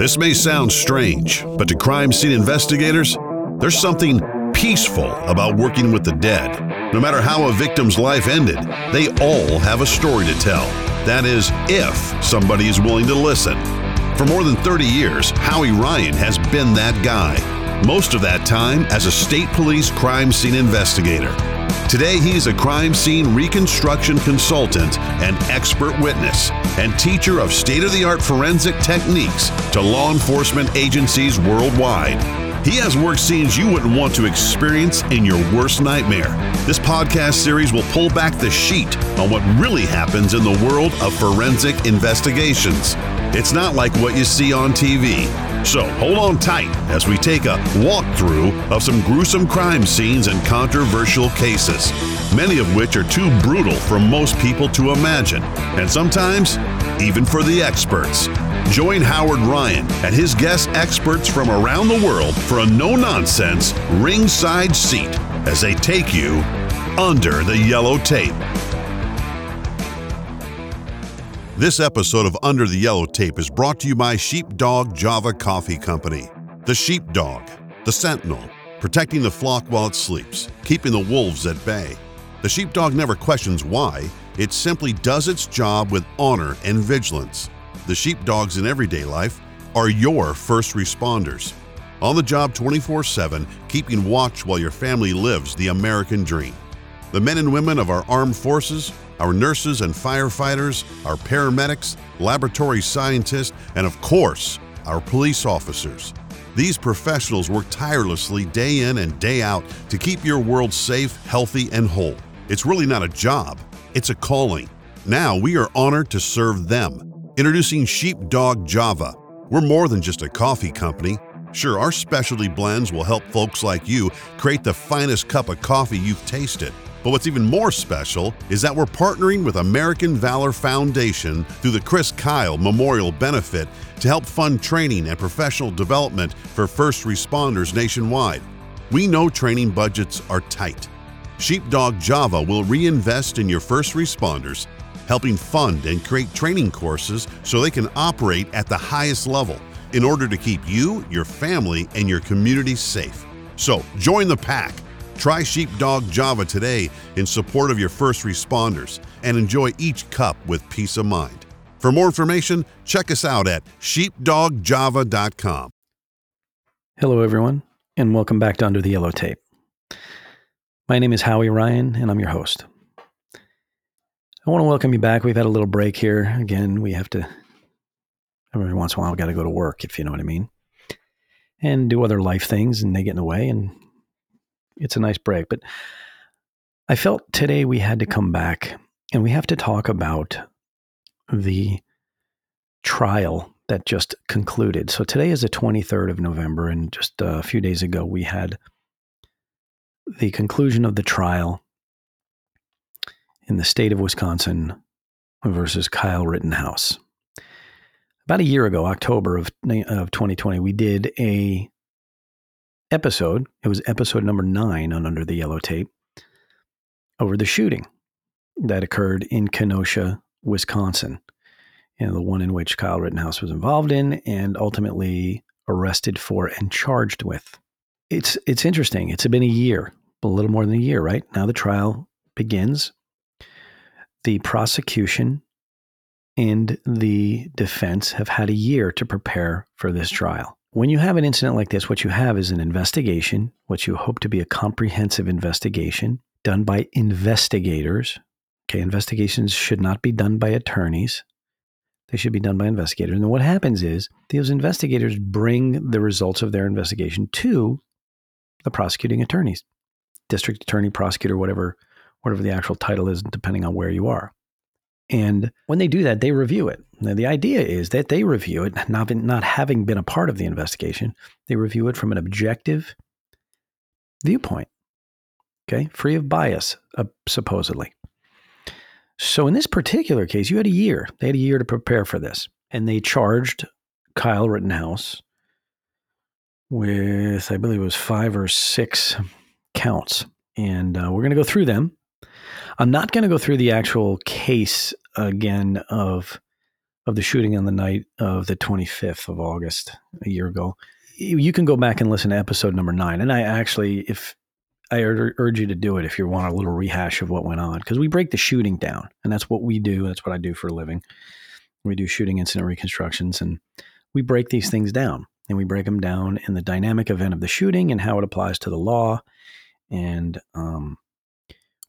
This may sound strange, but to crime scene investigators, there's something peaceful about working with the dead. No matter how a victim's life ended, they all have a story to tell. That is, if somebody is willing to listen. For more than 30 years, Howie Ryan has been that guy. Most of that time as a state police crime scene investigator. Today, he's a crime scene reconstruction consultant and expert witness, and teacher of state of the art forensic techniques to law enforcement agencies worldwide. He has work scenes you wouldn't want to experience in your worst nightmare. This podcast series will pull back the sheet on what really happens in the world of forensic investigations. It's not like what you see on TV. So hold on tight as we take a walkthrough of some gruesome crime scenes and controversial cases, many of which are too brutal for most people to imagine, and sometimes even for the experts. Join Howard Ryan and his guest experts from around the world for a no nonsense ringside seat as they take you under the yellow tape. This episode of Under the Yellow Tape is brought to you by Sheepdog Java Coffee Company. The sheepdog, the sentinel, protecting the flock while it sleeps, keeping the wolves at bay. The sheepdog never questions why, it simply does its job with honor and vigilance. The sheepdogs in everyday life are your first responders. On the job 24 7, keeping watch while your family lives the American dream. The men and women of our armed forces, our nurses and firefighters, our paramedics, laboratory scientists, and of course, our police officers. These professionals work tirelessly day in and day out to keep your world safe, healthy, and whole. It's really not a job, it's a calling. Now we are honored to serve them. Introducing Sheepdog Java. We're more than just a coffee company. Sure, our specialty blends will help folks like you create the finest cup of coffee you've tasted. But what's even more special is that we're partnering with American Valor Foundation through the Chris Kyle Memorial Benefit to help fund training and professional development for first responders nationwide. We know training budgets are tight. Sheepdog Java will reinvest in your first responders, helping fund and create training courses so they can operate at the highest level in order to keep you, your family, and your community safe. So join the pack Try Sheepdog Java today in support of your first responders and enjoy each cup with peace of mind. For more information, check us out at sheepdogjava.com. Hello, everyone, and welcome back to Under the Yellow Tape. My name is Howie Ryan, and I'm your host. I want to welcome you back. We've had a little break here. Again, we have to, every once in a while, we got to go to work, if you know what I mean, and do other life things, and they get in the way. And it's a nice break. But I felt today we had to come back and we have to talk about the trial that just concluded. So today is the 23rd of November, and just a few days ago, we had the conclusion of the trial in the state of Wisconsin versus Kyle Rittenhouse. About a year ago, October of, of 2020, we did a episode, it was episode number nine on Under the Yellow Tape, over the shooting that occurred in Kenosha, Wisconsin, and the one in which Kyle Rittenhouse was involved in and ultimately arrested for and charged with. It's it's interesting. It's been a year, a little more than a year, right? Now the trial begins. The prosecution and the defense have had a year to prepare for this trial. When you have an incident like this, what you have is an investigation, what you hope to be a comprehensive investigation done by investigators. Okay, investigations should not be done by attorneys. They should be done by investigators. And what happens is those investigators bring the results of their investigation to the prosecuting attorneys, district attorney, prosecutor, whatever, whatever the actual title is, depending on where you are. And when they do that, they review it. Now, the idea is that they review it, not, been, not having been a part of the investigation, they review it from an objective viewpoint, okay, free of bias, uh, supposedly. So in this particular case, you had a year. They had a year to prepare for this. And they charged Kyle Rittenhouse with, I believe it was five or six counts. And uh, we're going to go through them. I'm not going to go through the actual case again of of the shooting on the night of the 25th of August, a year ago, you can go back and listen to episode number nine. And I actually, if I urge you to do it if you want a little rehash of what went on, because we break the shooting down, and that's what we do. That's what I do for a living. We do shooting incident reconstructions, and we break these things down, and we break them down in the dynamic event of the shooting and how it applies to the law, and um,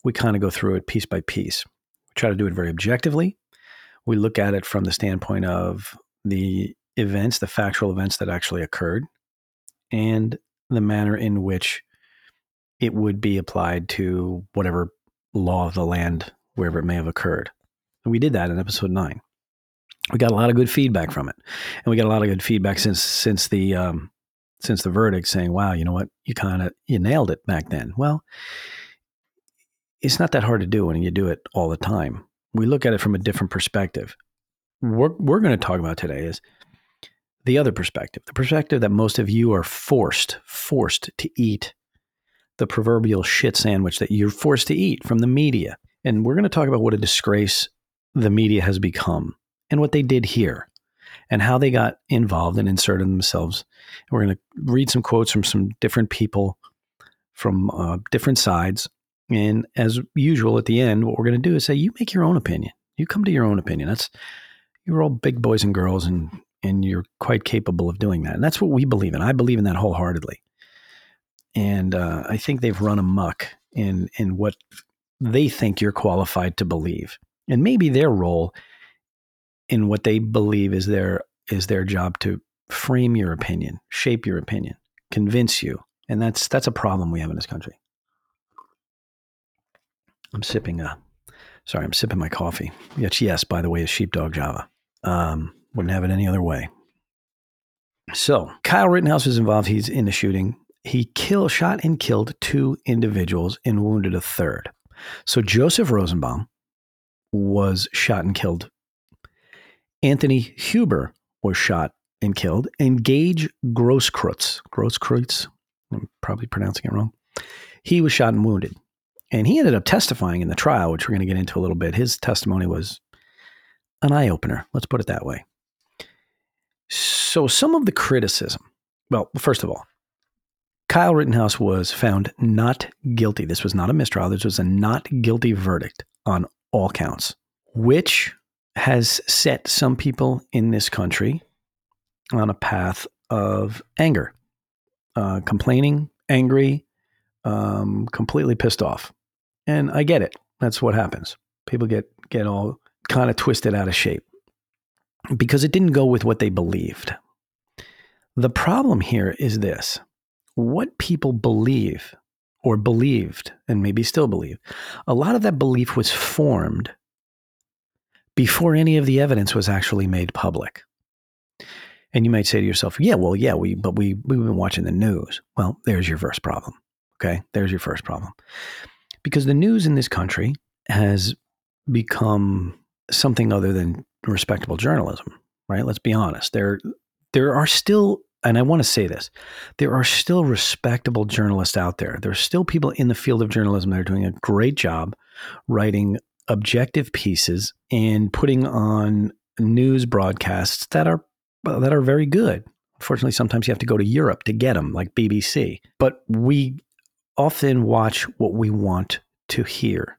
we kind of go through it piece by piece. We try to do it very objectively. We look at it from the standpoint of the events, the factual events that actually occurred, and the manner in which it would be applied to whatever law of the land, wherever it may have occurred. And we did that in episode nine. We got a lot of good feedback from it, and we got a lot of good feedback since since the um, since the verdict, saying, "Wow, you know what? You kind of you nailed it back then." Well, it's not that hard to do when you do it all the time. We look at it from a different perspective. What we're going to talk about today is the other perspective, the perspective that most of you are forced, forced to eat the proverbial shit sandwich that you're forced to eat from the media. And we're going to talk about what a disgrace the media has become and what they did here and how they got involved and inserted themselves. And we're going to read some quotes from some different people from uh, different sides and as usual, at the end, what we're going to do is say, you make your own opinion. You come to your own opinion. That's you're all big boys and girls, and and you're quite capable of doing that. And that's what we believe in. I believe in that wholeheartedly. And uh, I think they've run amuck in in what they think you're qualified to believe, and maybe their role in what they believe is their is their job to frame your opinion, shape your opinion, convince you, and that's that's a problem we have in this country. I'm sipping a, sorry, I'm sipping my coffee. Which, yes, by the way, is Sheepdog Java. Um, wouldn't have it any other way. So Kyle Rittenhouse was involved. He's in the shooting. He killed, shot and killed two individuals and wounded a third. So Joseph Rosenbaum was shot and killed. Anthony Huber was shot and killed. And Gage Grosskreutz, Grosskreutz, I'm probably pronouncing it wrong. He was shot and wounded. And he ended up testifying in the trial, which we're going to get into a little bit. His testimony was an eye opener, let's put it that way. So, some of the criticism well, first of all, Kyle Rittenhouse was found not guilty. This was not a mistrial. This was a not guilty verdict on all counts, which has set some people in this country on a path of anger, uh, complaining, angry, um, completely pissed off. And I get it. That's what happens. People get get all kind of twisted out of shape because it didn't go with what they believed. The problem here is this. What people believe or believed and maybe still believe, a lot of that belief was formed before any of the evidence was actually made public. And you might say to yourself, yeah, well, yeah, we, but we, we've been watching the news. Well, there's your first problem. Okay. There's your first problem because the news in this country has become something other than respectable journalism, right? Let's be honest. There, there are still, and I want to say this, there are still respectable journalists out there. There are still people in the field of journalism that are doing a great job writing objective pieces and putting on news broadcasts that are that are very good. Unfortunately, sometimes you have to go to Europe to get them, like BBC. But we often watch what we want to hear.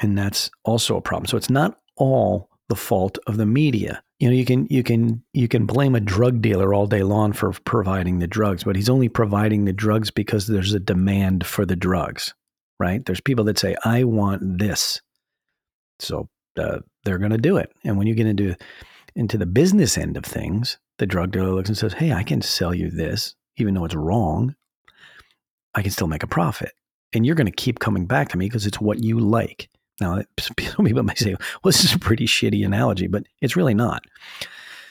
And that's also a problem. So it's not all the fault of the media. You know, you can you can you can blame a drug dealer all day long for providing the drugs, but he's only providing the drugs because there's a demand for the drugs, right? There's people that say, "I want this," so uh, they're going to do it. And when you get into into the business end of things, the drug dealer looks and says, "Hey, I can sell you this, even though it's wrong, I can still make a profit. And you're going to keep coming back to me because it's what you like. Now, some people might say, well, this is a pretty shitty analogy, but it's really not.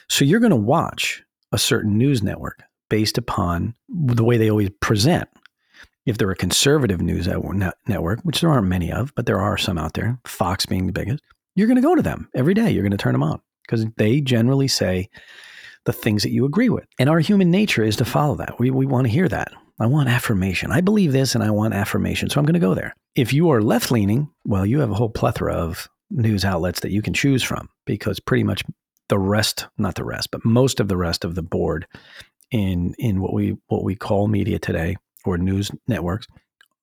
So you're going to watch a certain news network based upon the way they always present. If they're a conservative news network, which there aren't many of, but there are some out there, Fox being the biggest, you're going to go to them every day. You're going to turn them on because they generally say the things that you agree with. And our human nature is to follow that. We, we want to hear that. I want affirmation. I believe this and I want affirmation. So I'm going to go there. If you are left leaning, well, you have a whole plethora of news outlets that you can choose from because pretty much the rest, not the rest, but most of the rest of the board in in what we what we call media today or news networks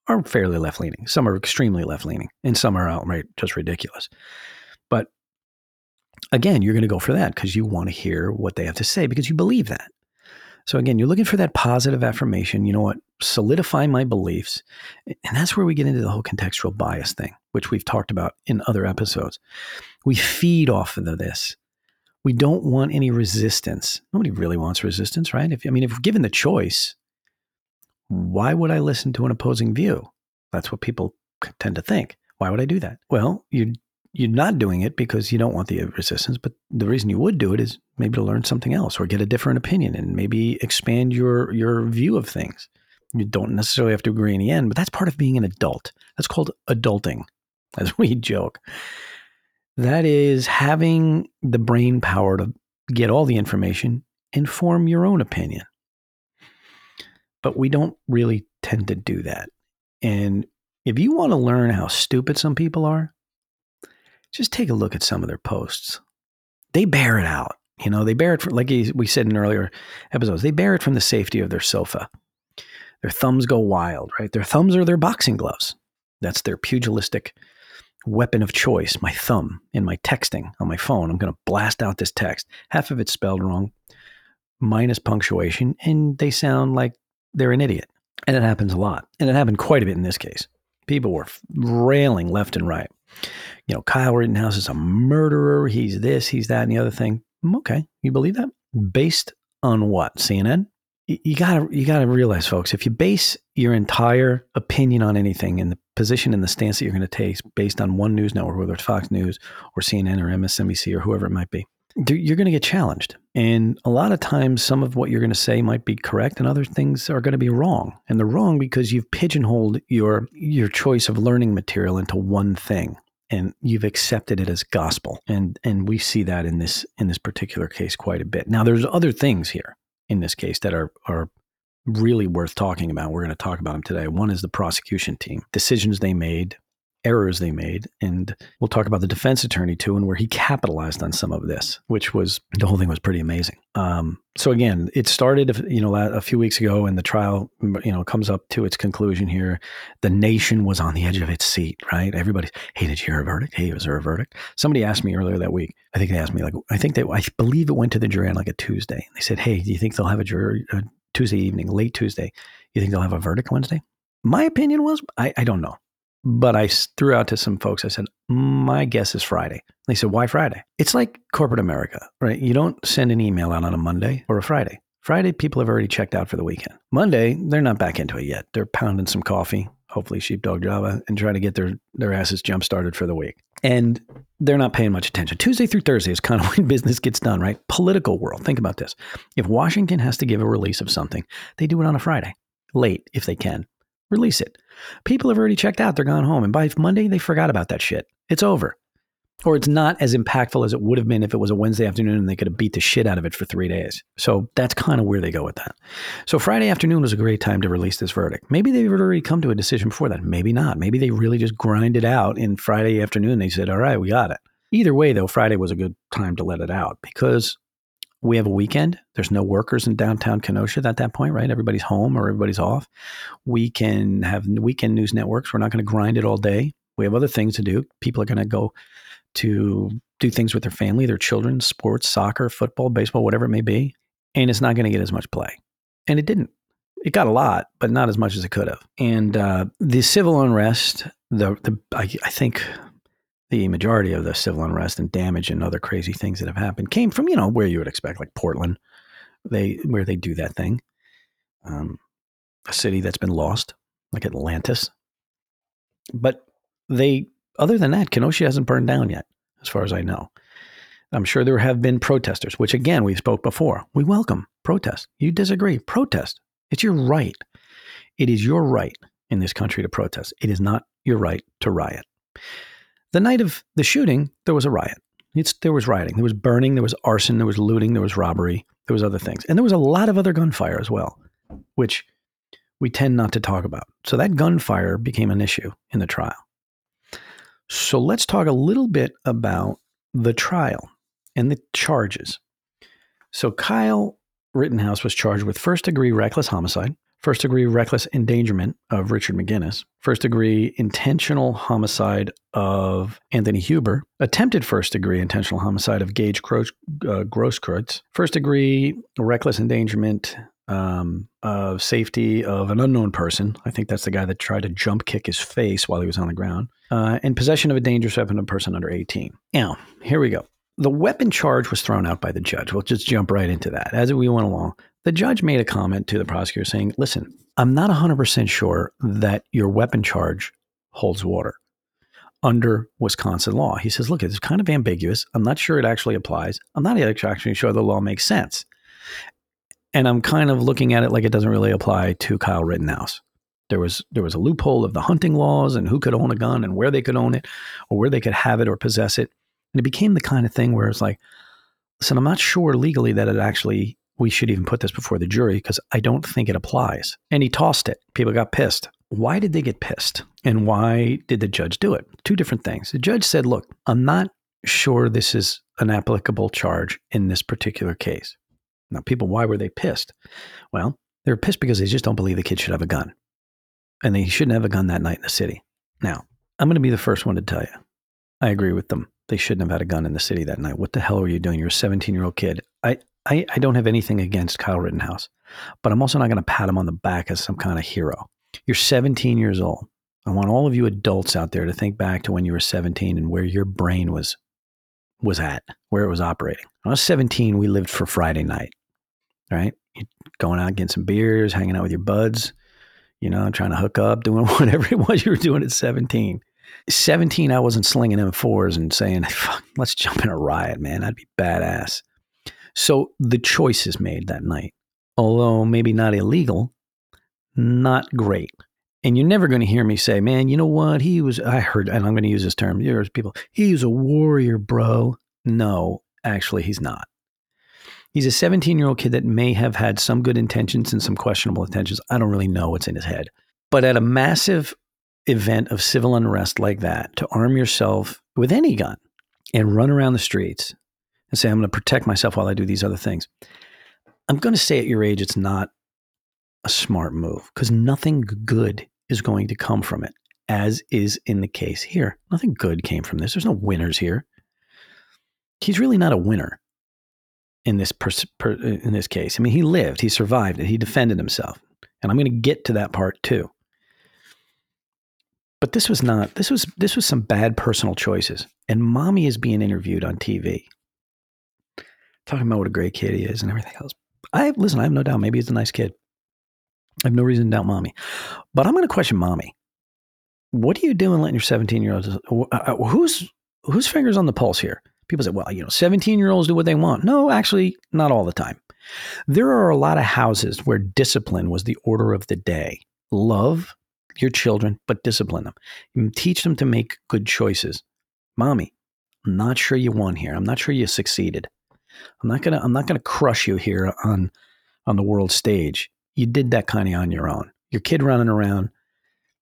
are fairly left leaning. Some are extremely left leaning, and some are outright just ridiculous. But again, you're going to go for that because you want to hear what they have to say because you believe that. So again, you're looking for that positive affirmation. You know what? Solidify my beliefs. And that's where we get into the whole contextual bias thing, which we've talked about in other episodes. We feed off of this. We don't want any resistance. Nobody really wants resistance, right? If I mean, if given the choice, why would I listen to an opposing view? That's what people tend to think. Why would I do that? Well, you you're not doing it because you don't want the resistance, but the reason you would do it is maybe to learn something else or get a different opinion and maybe expand your your view of things. You don't necessarily have to agree in the end, but that's part of being an adult. That's called adulting, as we joke. That is having the brain power to get all the information and form your own opinion. But we don't really tend to do that. And if you want to learn how stupid some people are, just take a look at some of their posts. They bear it out. You know, they bear it, from, like we said in earlier episodes, they bear it from the safety of their sofa. Their thumbs go wild, right? Their thumbs are their boxing gloves. That's their pugilistic weapon of choice, my thumb in my texting on my phone. I'm going to blast out this text. Half of it's spelled wrong, minus punctuation, and they sound like they're an idiot. And it happens a lot. And it happened quite a bit in this case. People were railing left and right you know, Kyle Rittenhouse is a murderer. He's this, he's that, and the other thing. Mm, okay, you believe that? Based on what? CNN? You gotta you gotta realize, folks, if you base your entire opinion on anything and the position and the stance that you're going to take based on one news network, whether it's Fox News or CNN or MSNBC or whoever it might be, you're going to get challenged. And a lot of times, some of what you're going to say might be correct, and other things are going to be wrong. And they're wrong because you've pigeonholed your your choice of learning material into one thing and you've accepted it as gospel and and we see that in this in this particular case quite a bit now there's other things here in this case that are are really worth talking about we're going to talk about them today one is the prosecution team decisions they made errors they made. And we'll talk about the defense attorney too, and where he capitalized on some of this, which was the whole thing was pretty amazing. Um, so again, it started, you know, a few weeks ago, and the trial, you know, comes up to its conclusion here. The nation was on the edge of its seat, right? Everybody, hey, did you hear a verdict? Hey, was there a verdict? Somebody asked me earlier that week. I think they asked me, like, I think they, I believe it went to the jury on like a Tuesday. They said, hey, do you think they'll have a jury Tuesday evening, late Tuesday? You think they'll have a verdict Wednesday? My opinion was, I, I don't know. But I threw out to some folks, I said, my guess is Friday. They said, why Friday? It's like corporate America, right? You don't send an email out on a Monday or a Friday. Friday, people have already checked out for the weekend. Monday, they're not back into it yet. They're pounding some coffee, hopefully sheepdog Java, and trying to get their, their asses jump started for the week. And they're not paying much attention. Tuesday through Thursday is kind of when business gets done, right? Political world. Think about this. If Washington has to give a release of something, they do it on a Friday, late if they can release it. People have already checked out, they're gone home. And by Monday, they forgot about that shit. It's over. Or it's not as impactful as it would have been if it was a Wednesday afternoon and they could have beat the shit out of it for three days. So that's kind of where they go with that. So Friday afternoon was a great time to release this verdict. Maybe they've already come to a decision before that. Maybe not. Maybe they really just grind it out in Friday afternoon. They said, all right, we got it. Either way, though, Friday was a good time to let it out because we have a weekend. There's no workers in downtown Kenosha at that point, right? Everybody's home or everybody's off. We can have weekend news networks. We're not going to grind it all day. We have other things to do. People are going to go to do things with their family, their children, sports, soccer, football, baseball, whatever it may be. And it's not going to get as much play. And it didn't. It got a lot, but not as much as it could have. And uh, the civil unrest, the, the I, I think the majority of the civil unrest and damage and other crazy things that have happened came from you know where you would expect, like Portland, they where they do that thing. Um, a city that's been lost, like Atlantis. But they, other than that, Kenosha hasn't burned down yet, as far as I know. I'm sure there have been protesters, which again we spoke before. We welcome protest. You disagree, protest. It's your right. It is your right in this country to protest. It is not your right to riot. The night of the shooting, there was a riot. It's, there was rioting. There was burning. There was arson. There was looting. There was robbery. There was other things. And there was a lot of other gunfire as well, which we tend not to talk about. So that gunfire became an issue in the trial. So let's talk a little bit about the trial. and the charges. So Kyle Rittenhouse was charged with first degree reckless homicide, first degree reckless endangerment of Richard McGinniss, first degree intentional homicide of Anthony Huber, attempted first degree intentional homicide of Gage Gros- uh, Grosskreutz, first degree reckless endangerment um, of safety of an unknown person. I think that's the guy that tried to jump kick his face while he was on the ground, uh, and possession of a dangerous weapon of a person under 18. Now, here we go. The weapon charge was thrown out by the judge. We'll just jump right into that. As we went along, the judge made a comment to the prosecutor saying, Listen, I'm not 100% sure that your weapon charge holds water under Wisconsin law. He says, Look, it's kind of ambiguous. I'm not sure it actually applies. I'm not actually sure the law makes sense. And I'm kind of looking at it like it doesn't really apply to Kyle Rittenhouse. There was there was a loophole of the hunting laws and who could own a gun and where they could own it or where they could have it or possess it. And it became the kind of thing where it's like, listen, I'm not sure legally that it actually, we should even put this before the jury because I don't think it applies. And he tossed it. People got pissed. Why did they get pissed? And why did the judge do it? Two different things. The judge said, look, I'm not sure this is an applicable charge in this particular case. Now, people, why were they pissed? Well, they were pissed because they just don't believe the kid should have a gun. And they shouldn't have a gun that night in the city. Now, I'm going to be the first one to tell you. I agree with them. They shouldn't have had a gun in the city that night. What the hell were you doing? You're a 17 year old kid. I, I, I don't have anything against Kyle Rittenhouse, but I'm also not going to pat him on the back as some kind of hero. You're 17 years old. I want all of you adults out there to think back to when you were 17 and where your brain was was at, where it was operating. When I was 17, we lived for Friday night, right? You're going out, getting some beers, hanging out with your buds, you know, trying to hook up, doing whatever it was you were doing at 17. 17, I wasn't slinging M4s and saying, fuck, let's jump in a riot, man. I'd be badass. So the choice is made that night. Although maybe not illegal, not great. And you're never going to hear me say, man, you know what? He was, I heard, and I'm going to use this term. There's people, he's a warrior, bro. No, actually, he's not. He's a 17 year old kid that may have had some good intentions and some questionable intentions. I don't really know what's in his head. But at a massive event of civil unrest like that, to arm yourself with any gun and run around the streets and say, I'm going to protect myself while I do these other things. I'm going to say at your age, it's not a smart move because nothing good is going to come from it, as is in the case here. Nothing good came from this. There's no winners here. He's really not a winner in this pers- per- in this case. I mean, he lived, he survived it, he defended himself, and I'm going to get to that part too. But this was not. This was this was some bad personal choices. And mommy is being interviewed on TV, talking about what a great kid he is and everything else. I listen. I have no doubt. Maybe he's a nice kid. I have no reason to doubt mommy. But I'm going to question mommy. What are you doing letting your 17 year olds? Uh, uh, who's whose fingers on the pulse here? People say, well, you know, 17 year olds do what they want. No, actually, not all the time. There are a lot of houses where discipline was the order of the day. Love your children, but discipline them. Teach them to make good choices. Mommy, I'm not sure you won here. I'm not sure you succeeded. I'm not gonna I'm not gonna crush you here on on the world stage. You did that kind of on your own. Your kid running around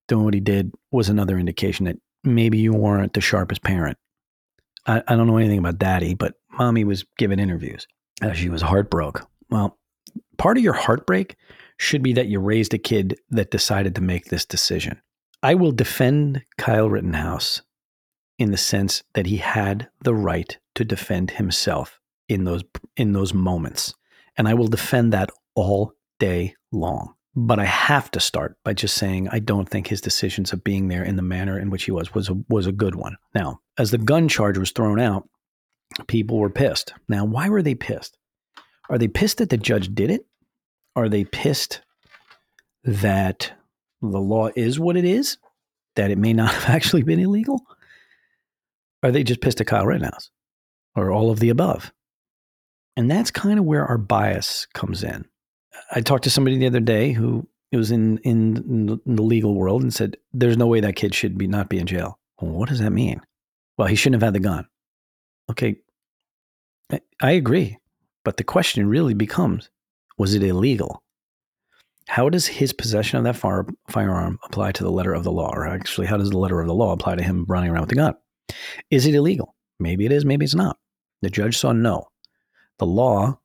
doing what he did was another indication that maybe you weren't the sharpest parent. I, I don't know anything about daddy, but mommy was giving interviews. Uh, she was heartbroken. Well, part of your heartbreak should be that you raised a kid that decided to make this decision. I will defend Kyle Rittenhouse in the sense that he had the right to defend himself in those in those moments. And I will defend that all day long. But I have to start by just saying I don't think his decisions of being there in the manner in which he was was a, was a good one. Now, as the gun charge was thrown out, people were pissed. Now, why were they pissed? Are they pissed that the judge did it? Are they pissed that the law is what it is? That it may not have actually been illegal? Are they just pissed at Kyle Rittenhouse? Or all of the above? And that's kind of where our bias comes in. I talked to somebody the other day who was in, in, in the legal world and said, there's no way that kid should be not be in jail. Well, what does that mean? Well, he shouldn't have had the gun. Okay, I agree. But the question really becomes was it illegal? How does his possession of that far, firearm apply to the letter of the law? Or actually, how does the letter of the law apply to him running around with the gun? Is it illegal? Maybe it is, maybe it's not. The judge saw no. The law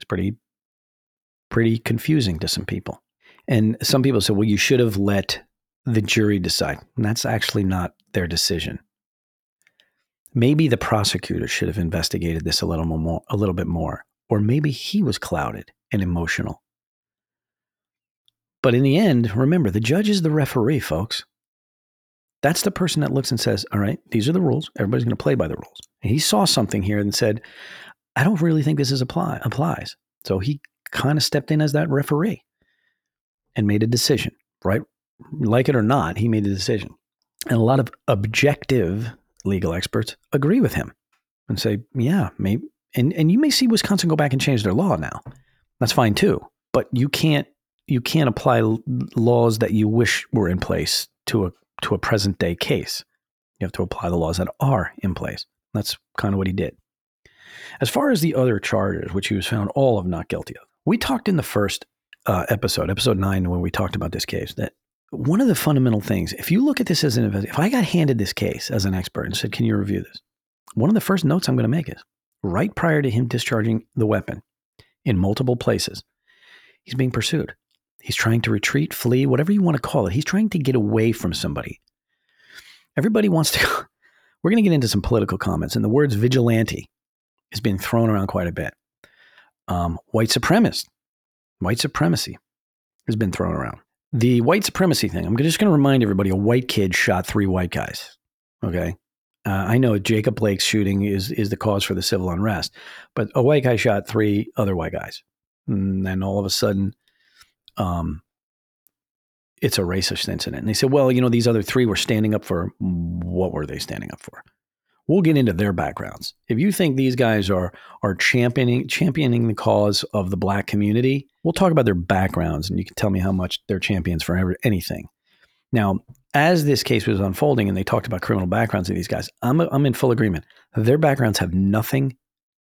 is pretty pretty confusing to some people. And some people say, well, you should have let the jury decide. And that's actually not their decision. Maybe the prosecutor should have investigated this a little more, a little bit more, or maybe he was clouded and emotional. But in the end, remember, the judge is the referee, folks. That's the person that looks and says, All right, these are the rules. Everybody's going to play by the rules. And he saw something here and said, I don't really think this is apply, applies. So he kind of stepped in as that referee and made a decision, right? Like it or not, he made a decision. And a lot of objective legal experts agree with him and say, yeah, maybe. And, and you may see Wisconsin go back and change their law now. That's fine too. But you can't you can't apply laws that you wish were in place to a to a present day case. You have to apply the laws that are in place. That's kind of what he did. As far as the other charges, which he was found all of not guilty of, we talked in the first uh, episode, episode nine, when we talked about this case, that one of the fundamental things, if you look at this as an investigator, if I got handed this case as an expert and said, Can you review this? One of the first notes I'm going to make is right prior to him discharging the weapon in multiple places, he's being pursued. He's trying to retreat, flee, whatever you want to call it. He's trying to get away from somebody. Everybody wants to. We're going to get into some political comments, and the words vigilante has been thrown around quite a bit. Um, white supremacist, white supremacy has been thrown around. The white supremacy thing, I'm just going to remind everybody a white kid shot three white guys. Okay. Uh, I know Jacob Blake's shooting is, is the cause for the civil unrest, but a white guy shot three other white guys. And then all of a sudden, um, it's a racist incident. And they said, well, you know, these other three were standing up for what were they standing up for? We'll get into their backgrounds. If you think these guys are are championing championing the cause of the black community, we'll talk about their backgrounds, and you can tell me how much they're champions for anything. Now, as this case was unfolding, and they talked about criminal backgrounds of these guys, I'm I'm in full agreement. Their backgrounds have nothing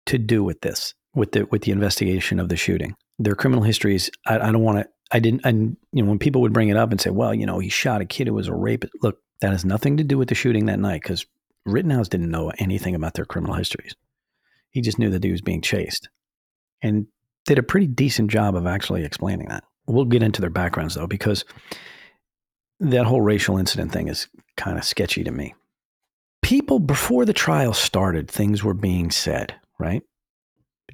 to do with this, with the with the investigation of the shooting. Their criminal histories, I, I don't want to I didn't, and you know, when people would bring it up and say, well, you know, he shot a kid who was a rapist. Look, that has nothing to do with the shooting that night because Rittenhouse didn't know anything about their criminal histories. He just knew that he was being chased and did a pretty decent job of actually explaining that. We'll get into their backgrounds though, because that whole racial incident thing is kind of sketchy to me. People, before the trial started, things were being said, right?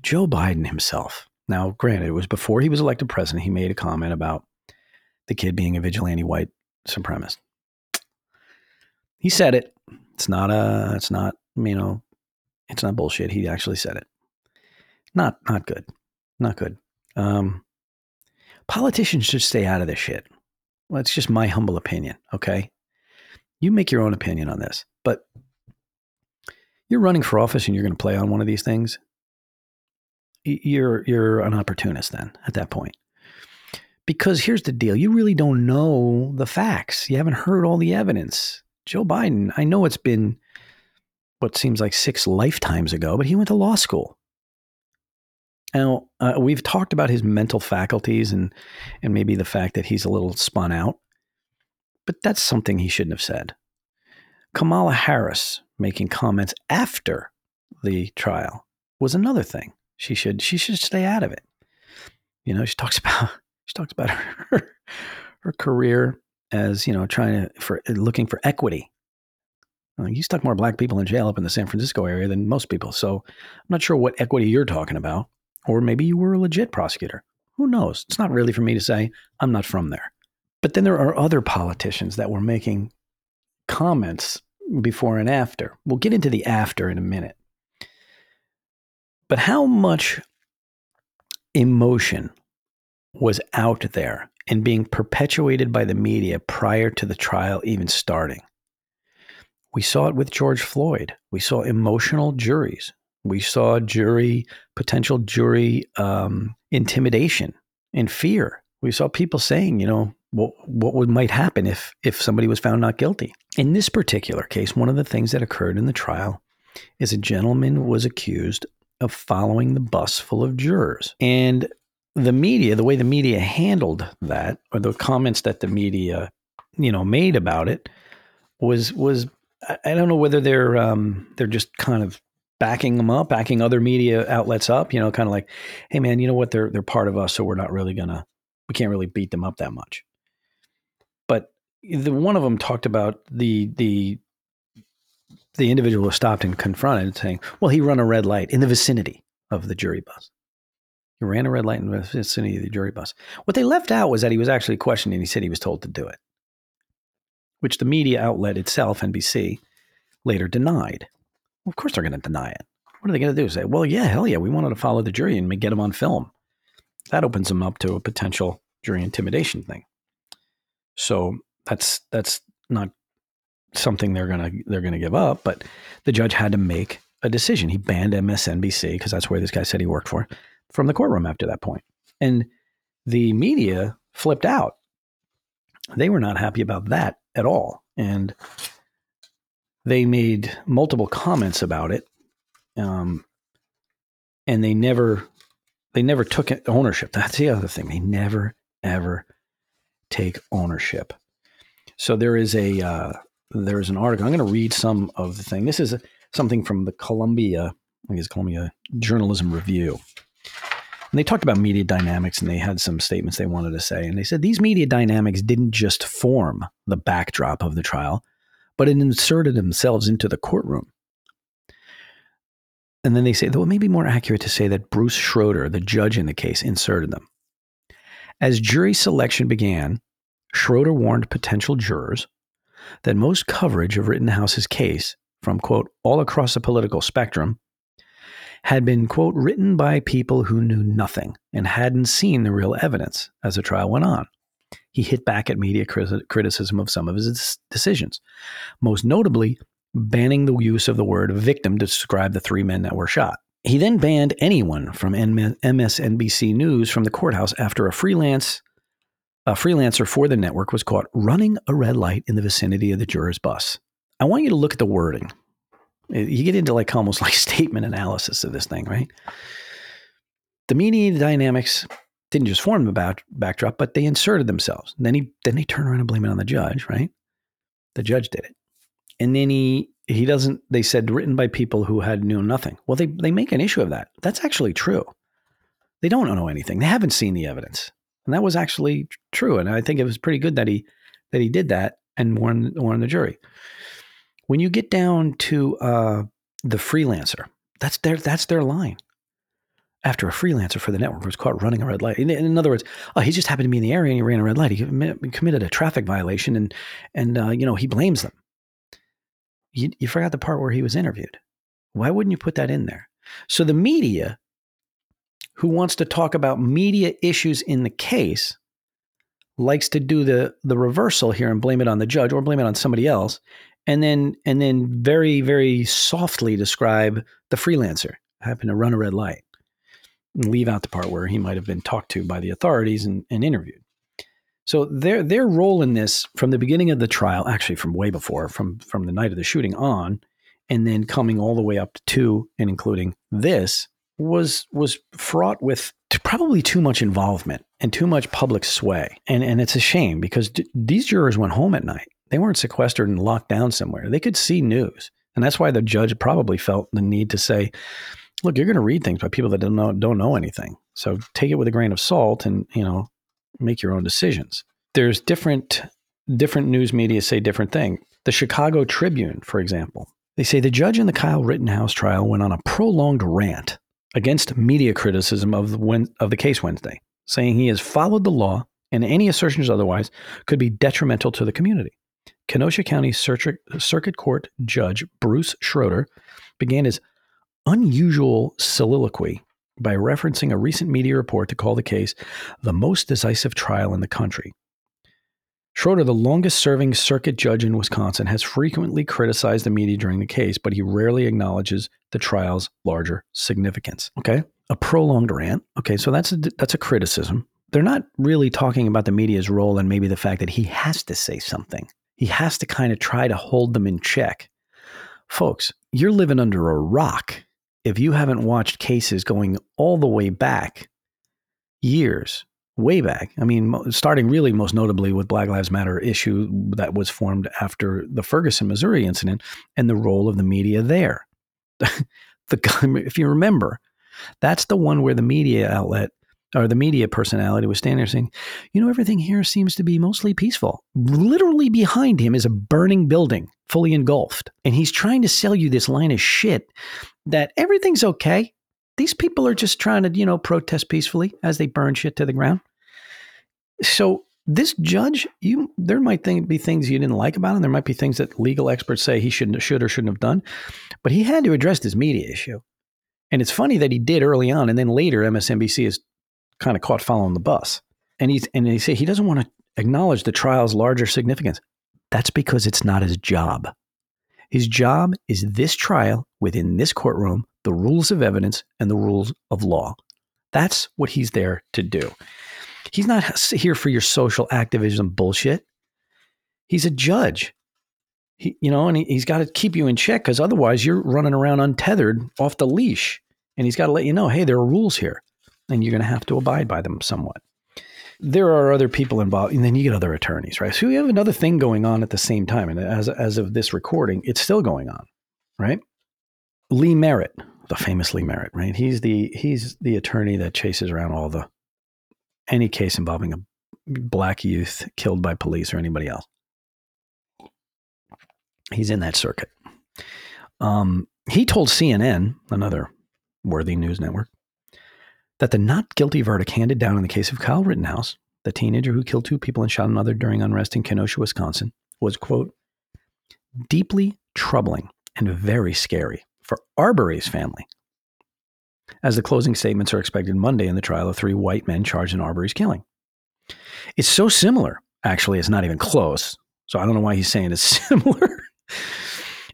Joe Biden himself now, granted, it was before he was elected president. He made a comment about the kid being a vigilante white supremacist. He said it. It's not a. It's not. You know, it's not bullshit. He actually said it. Not not good. Not good. Um, politicians should stay out of this shit. Well, it's just my humble opinion. Okay, you make your own opinion on this, but you're running for office and you're going to play on one of these things you're you're an opportunist then at that point. Because here's the deal, you really don't know the facts. You haven't heard all the evidence. Joe Biden, I know it's been what seems like six lifetimes ago, but he went to law school. Now, uh, we've talked about his mental faculties and and maybe the fact that he's a little spun out. But that's something he shouldn't have said. Kamala Harris making comments after the trial was another thing. She should she should stay out of it. You know, she talks about she talks about her her career as you know trying to for looking for equity. you stuck more black people in jail up in the San Francisco area than most people, so I'm not sure what equity you're talking about. Or maybe you were a legit prosecutor. Who knows? It's not really for me to say. I'm not from there. But then there are other politicians that were making comments before and after. We'll get into the after in a minute. But how much emotion was out there and being perpetuated by the media prior to the trial even starting? We saw it with George Floyd. We saw emotional juries. We saw jury, potential jury um, intimidation and fear. We saw people saying, you know, what what would might happen if if somebody was found not guilty. In this particular case, one of the things that occurred in the trial is a gentleman was accused of following the bus full of jurors. And the media, the way the media handled that, or the comments that the media, you know, made about it, was was I don't know whether they're um, they're just kind of backing them up, backing other media outlets up, you know, kind of like, hey man, you know what? They're they're part of us, so we're not really gonna we can't really beat them up that much. But the one of them talked about the the the individual was stopped and confronted, saying, "Well, he run a red light in the vicinity of the jury bus. He ran a red light in the vicinity of the jury bus." What they left out was that he was actually questioned, and he said he was told to do it, which the media outlet itself, NBC, later denied. Well, of course, they're going to deny it. What are they going to do? Say, "Well, yeah, hell yeah, we wanted to follow the jury and get them on film." That opens them up to a potential jury intimidation thing. So that's that's not something they're gonna they're gonna give up. But the judge had to make a decision. He banned MSNBC because that's where this guy said he worked for from the courtroom after that point. And the media flipped out. They were not happy about that at all, and they made multiple comments about it. Um, and they never they never took ownership. That's the other thing. They never ever take ownership. So there is a uh, there is an article. I'm going to read some of the thing. This is something from the Columbia, I guess Columbia Journalism Review. And they talked about media dynamics and they had some statements they wanted to say. And they said these media dynamics didn't just form the backdrop of the trial, but it inserted themselves into the courtroom. And then they say, though it may be more accurate to say that Bruce Schroeder, the judge in the case, inserted them. As jury selection began, Schroeder warned potential jurors that most coverage of Rittenhouse's case from, quote, all across the political spectrum had been, quote, written by people who knew nothing and hadn't seen the real evidence as the trial went on. He hit back at media criticism of some of his decisions, most notably banning the use of the word victim to describe the three men that were shot. He then banned anyone from MSNBC News from the courthouse after a freelance a freelancer for the network was caught running a red light in the vicinity of the juror's bus. I want you to look at the wording. You get into like almost like statement analysis of this thing, right? The media dynamics didn't just form the back, backdrop, but they inserted themselves. And then he then they turn around and blame it on the judge, right? The judge did it. And then he he doesn't they said written by people who had knew nothing. Well, they they make an issue of that. That's actually true. They don't know anything. They haven't seen the evidence. And that was actually true. And I think it was pretty good that he that he did that and warned warned the jury. When you get down to uh, the freelancer, that's their that's their line. After a freelancer for the network was caught running a red light. In, in other words, oh, he just happened to be in the area and he ran a red light. He committed a traffic violation, and and uh, you know he blames them. You, you forgot the part where he was interviewed. Why wouldn't you put that in there? So the media who wants to talk about media issues in the case likes to do the the reversal here and blame it on the judge or blame it on somebody else and then and then very very softly describe the freelancer happen to run a red light and leave out the part where he might have been talked to by the authorities and, and interviewed so their their role in this from the beginning of the trial actually from way before from from the night of the shooting on and then coming all the way up to and including this was was fraught with probably too much involvement and too much public sway. And and it's a shame because d- these jurors went home at night. They weren't sequestered and locked down somewhere. They could see news. And that's why the judge probably felt the need to say, look, you're going to read things by people that don't know don't know anything. So take it with a grain of salt and, you know, make your own decisions. There's different different news media say different thing. The Chicago Tribune, for example, they say the judge in the Kyle Rittenhouse trial went on a prolonged rant against media criticism of the, of the case Wednesday, saying he has followed the law and any assertions otherwise could be detrimental to the community. Kenosha County Circuit Court Judge Bruce Schroeder began his unusual soliloquy by referencing a recent media report to call the case the most decisive trial in the country. Schroeder, the longest serving circuit judge in Wisconsin, has frequently criticized the media during the case, but he rarely acknowledges the trial's larger significance. Okay. A prolonged rant. Okay. So that's a, that's a criticism. They're not really talking about the media's role and maybe the fact that he has to say something. He has to kind of try to hold them in check. Folks, you're living under a rock if you haven't watched cases going all the way back years way back. I mean, starting really most notably with Black Lives Matter issue that was formed after the Ferguson, Missouri incident and the role of the media there. The if you remember, that's the one where the media outlet or the media personality was standing there saying, "You know, everything here seems to be mostly peaceful." Literally behind him is a burning building, fully engulfed, and he's trying to sell you this line of shit that everything's okay. These people are just trying to, you know, protest peacefully as they burn shit to the ground. So this judge, you there might think, be things you didn't like about him. There might be things that legal experts say he shouldn't, should or shouldn't have done, but he had to address this media issue. And it's funny that he did early on, and then later MSNBC is kind of caught following the bus. And he's and they say he doesn't want to acknowledge the trial's larger significance. That's because it's not his job. His job is this trial within this courtroom, the rules of evidence and the rules of law. That's what he's there to do. He's not here for your social activism bullshit. He's a judge. He, you know, and he, he's got to keep you in check because otherwise you're running around untethered off the leash. And he's got to let you know, hey, there are rules here, and you're going to have to abide by them somewhat. There are other people involved, and then you get other attorneys, right? So you have another thing going on at the same time, and as as of this recording, it's still going on, right? Lee Merritt, the famous Lee Merritt, right? He's the he's the attorney that chases around all the any case involving a black youth killed by police or anybody else. He's in that circuit. Um, he told CNN, another worthy news network, that the not guilty verdict handed down in the case of Kyle Rittenhouse, the teenager who killed two people and shot another during unrest in Kenosha, Wisconsin, was, quote, deeply troubling and very scary for Arbery's family as the closing statements are expected Monday in the trial of three white men charged in Arbery's killing. It's so similar, actually, it's not even close. So I don't know why he's saying it's similar.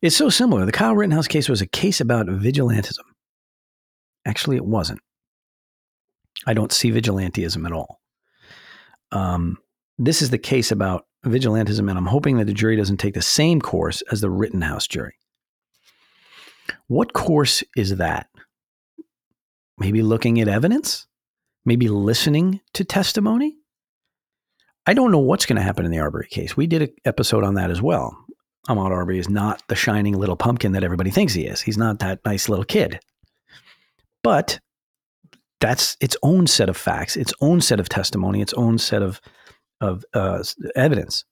it's so similar. The Kyle Rittenhouse case was a case about vigilantism. Actually, it wasn't. I don't see vigilantism at all. Um, this is the case about vigilantism, and I'm hoping that the jury doesn't take the same course as the Rittenhouse jury. What course is that? Maybe looking at evidence? Maybe listening to testimony? I don't know what's going to happen in the Arbery case. We did an episode on that as well. Ahmaud Arbery is not the shining little pumpkin that everybody thinks he is. He's not that nice little kid. But that's its own set of facts, its own set of testimony, its own set of of uh, evidence,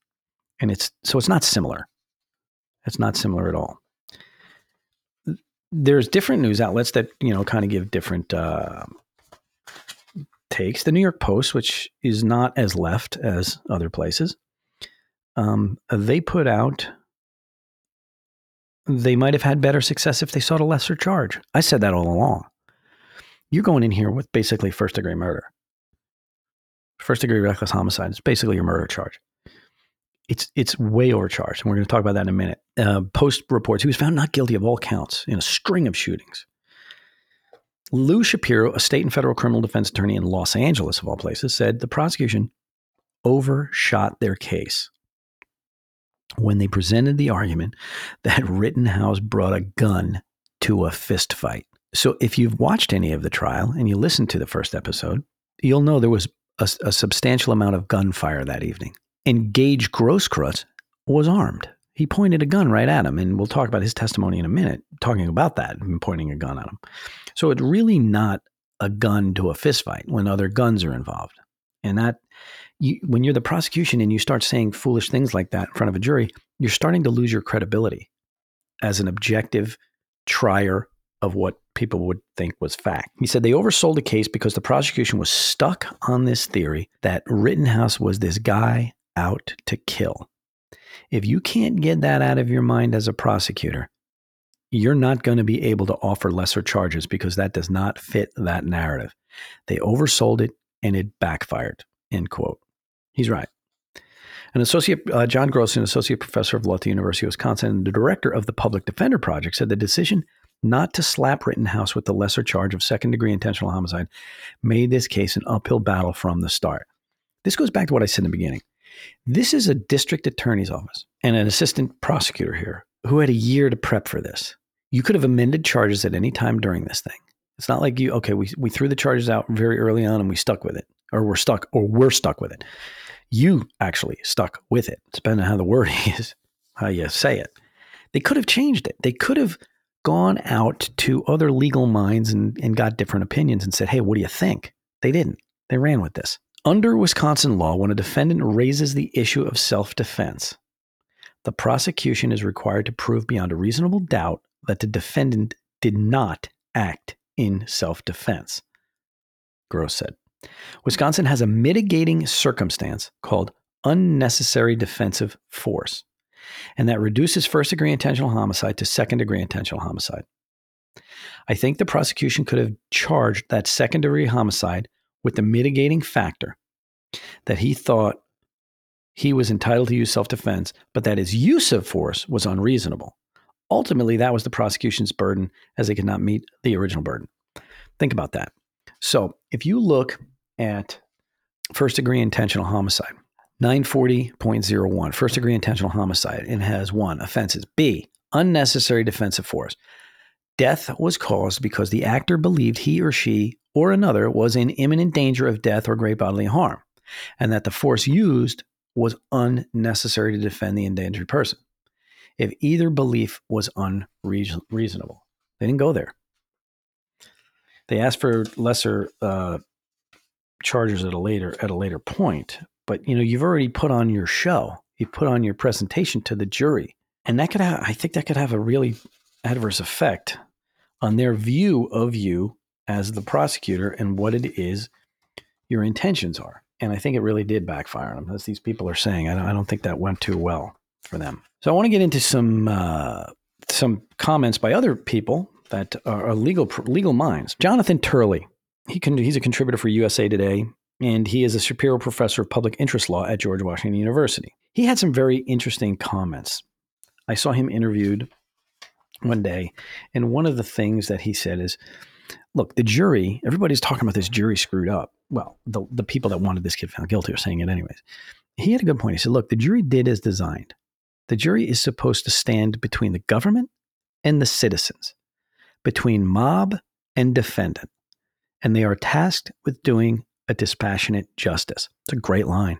and it's so it's not similar. It's not similar at all there's different news outlets that you know kind of give different uh, takes. The New York Post, which is not as left as other places, um, they put out they might have had better success if they sought a lesser charge. I said that all along. You're going in here with basically first degree murder. First degree reckless homicide is basically your murder charge it's it's way overcharged. And we're going to talk about that in a minute. Uh, Post reports he was found not guilty of all counts in a string of shootings. Lou Shapiro, a state and federal criminal defense attorney in Los Angeles, of all places, said the prosecution overshot their case when they presented the argument that Rittenhouse brought a gun to a fist fight. So if you've watched any of the trial and you listened to the first episode, you'll know there was a, a substantial amount of gunfire that evening. And Gage Grosskreutz was armed. He pointed a gun right at him, and we'll talk about his testimony in a minute, talking about that and pointing a gun at him. So it's really not a gun to a fistfight when other guns are involved. And that, you, when you're the prosecution and you start saying foolish things like that in front of a jury, you're starting to lose your credibility as an objective trier of what people would think was fact. He said they oversold the case because the prosecution was stuck on this theory that Rittenhouse was this guy out to kill. If you can't get that out of your mind as a prosecutor, you're not going to be able to offer lesser charges because that does not fit that narrative. They oversold it and it backfired. End quote. He's right. An associate, uh, John Gross, an associate professor of law at the University of Wisconsin and the director of the Public Defender Project, said the decision not to slap Rittenhouse with the lesser charge of second degree intentional homicide made this case an uphill battle from the start. This goes back to what I said in the beginning. This is a district attorney's office and an assistant prosecutor here who had a year to prep for this. You could have amended charges at any time during this thing. It's not like you, okay, we, we threw the charges out very early on and we stuck with it, or we're stuck, or we're stuck with it. You actually stuck with it, depending on how the word is, how you say it. They could have changed it. They could have gone out to other legal minds and, and got different opinions and said, hey, what do you think? They didn't. They ran with this. Under Wisconsin law, when a defendant raises the issue of self defense, the prosecution is required to prove beyond a reasonable doubt that the defendant did not act in self defense. Gross said. Wisconsin has a mitigating circumstance called unnecessary defensive force, and that reduces first degree intentional homicide to second degree intentional homicide. I think the prosecution could have charged that second degree homicide with the mitigating factor that he thought he was entitled to use self defense, but that his use of force was unreasonable. Ultimately, that was the prosecution's burden as they could not meet the original burden. Think about that. So, if you look at first degree intentional homicide, 940.01, first degree intentional homicide, it has one, offenses. B, unnecessary defensive force. Death was caused because the actor believed he or she or another was in imminent danger of death or great bodily harm, and that the force used was unnecessary to defend the endangered person. If either belief was unreasonable, they didn't go there. They asked for lesser uh, charges at a later at a later point, but you know you've already put on your show, you put on your presentation to the jury, and that could have, I think that could have a really adverse effect on their view of you as the prosecutor and what it is your intentions are. And I think it really did backfire on them, as these people are saying. I don't, I don't think that went too well for them. So I want to get into some uh, some comments by other people that are legal legal minds. Jonathan Turley, he can, he's a contributor for USA Today, and he is a Shapiro professor of public interest law at George Washington University. He had some very interesting comments. I saw him interviewed one day, and one of the things that he said is look, the jury, everybody's talking about this jury screwed up. Well, the, the people that wanted this kid found guilty are saying it anyways. He had a good point. He said, look, the jury did as designed. The jury is supposed to stand between the government and the citizens, between mob and defendant, and they are tasked with doing a dispassionate justice. It's a great line.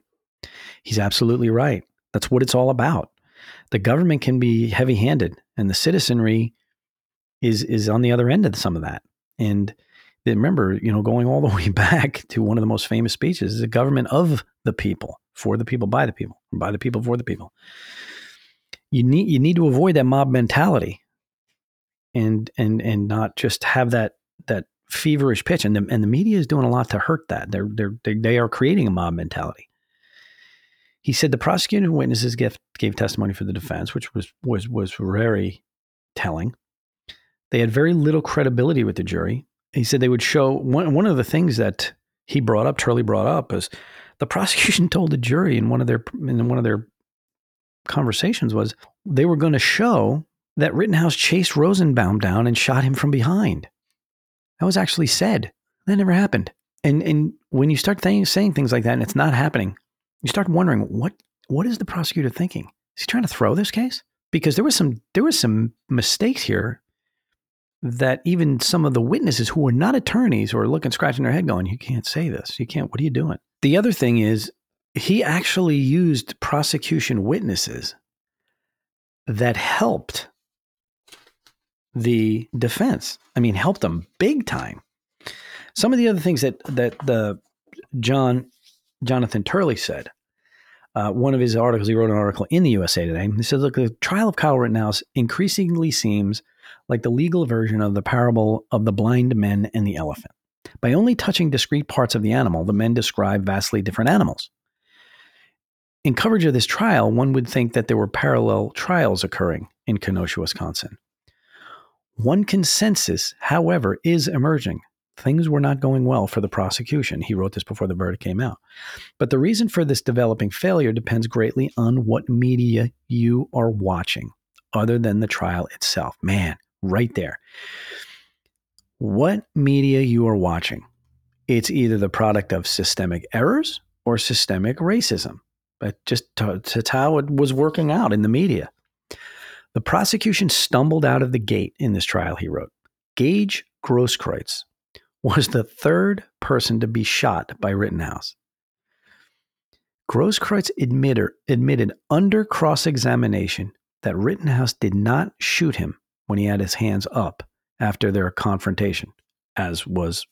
He's absolutely right. That's what it's all about. The government can be heavy handed, and the citizenry is, is on the other end of some of that. And remember, you know, going all the way back to one of the most famous speeches is a government of the people, for the people, by the people, by the people, for the people. You need you need to avoid that mob mentality, and and and not just have that that feverish pitch. And the and the media is doing a lot to hurt that. They're they're they, they are creating a mob mentality. He said the prosecuting witnesses gave, gave testimony for the defense, which was was was very telling. They had very little credibility with the jury. He said they would show one, one of the things that he brought up, Turley brought up, is the prosecution told the jury in one of their in one of their conversations was they were going to show that Rittenhouse chased Rosenbaum down and shot him from behind. That was actually said. That never happened. And and when you start th- saying things like that and it's not happening, you start wondering what what is the prosecutor thinking? Is he trying to throw this case? Because there was some there was some mistakes here that even some of the witnesses who were not attorneys were looking, scratching their head, going, You can't say this. You can't. What are you doing? The other thing is, he actually used prosecution witnesses that helped the defense. I mean, helped them big time. Some of the other things that that the John Jonathan Turley said. Uh, one of his articles, he wrote an article in the USA Today. He said, "Look, the trial of Kyle Rittenhouse increasingly seems like the legal version of the parable of the blind men and the elephant. By only touching discrete parts of the animal, the men describe vastly different animals. In coverage of this trial, one would think that there were parallel trials occurring in Kenosha, Wisconsin. One consensus, however, is emerging. Things were not going well for the prosecution. He wrote this before the verdict came out. But the reason for this developing failure depends greatly on what media you are watching, other than the trial itself. Man, right there. What media you are watching, it's either the product of systemic errors or systemic racism. But just to, to how it was working out in the media. The prosecution stumbled out of the gate in this trial, he wrote. Gage Grosskreutz was the third person to be shot by Rittenhouse. Grosskreutz admitted, admitted under cross examination that Rittenhouse did not shoot him when he had his hands up after their confrontation, as was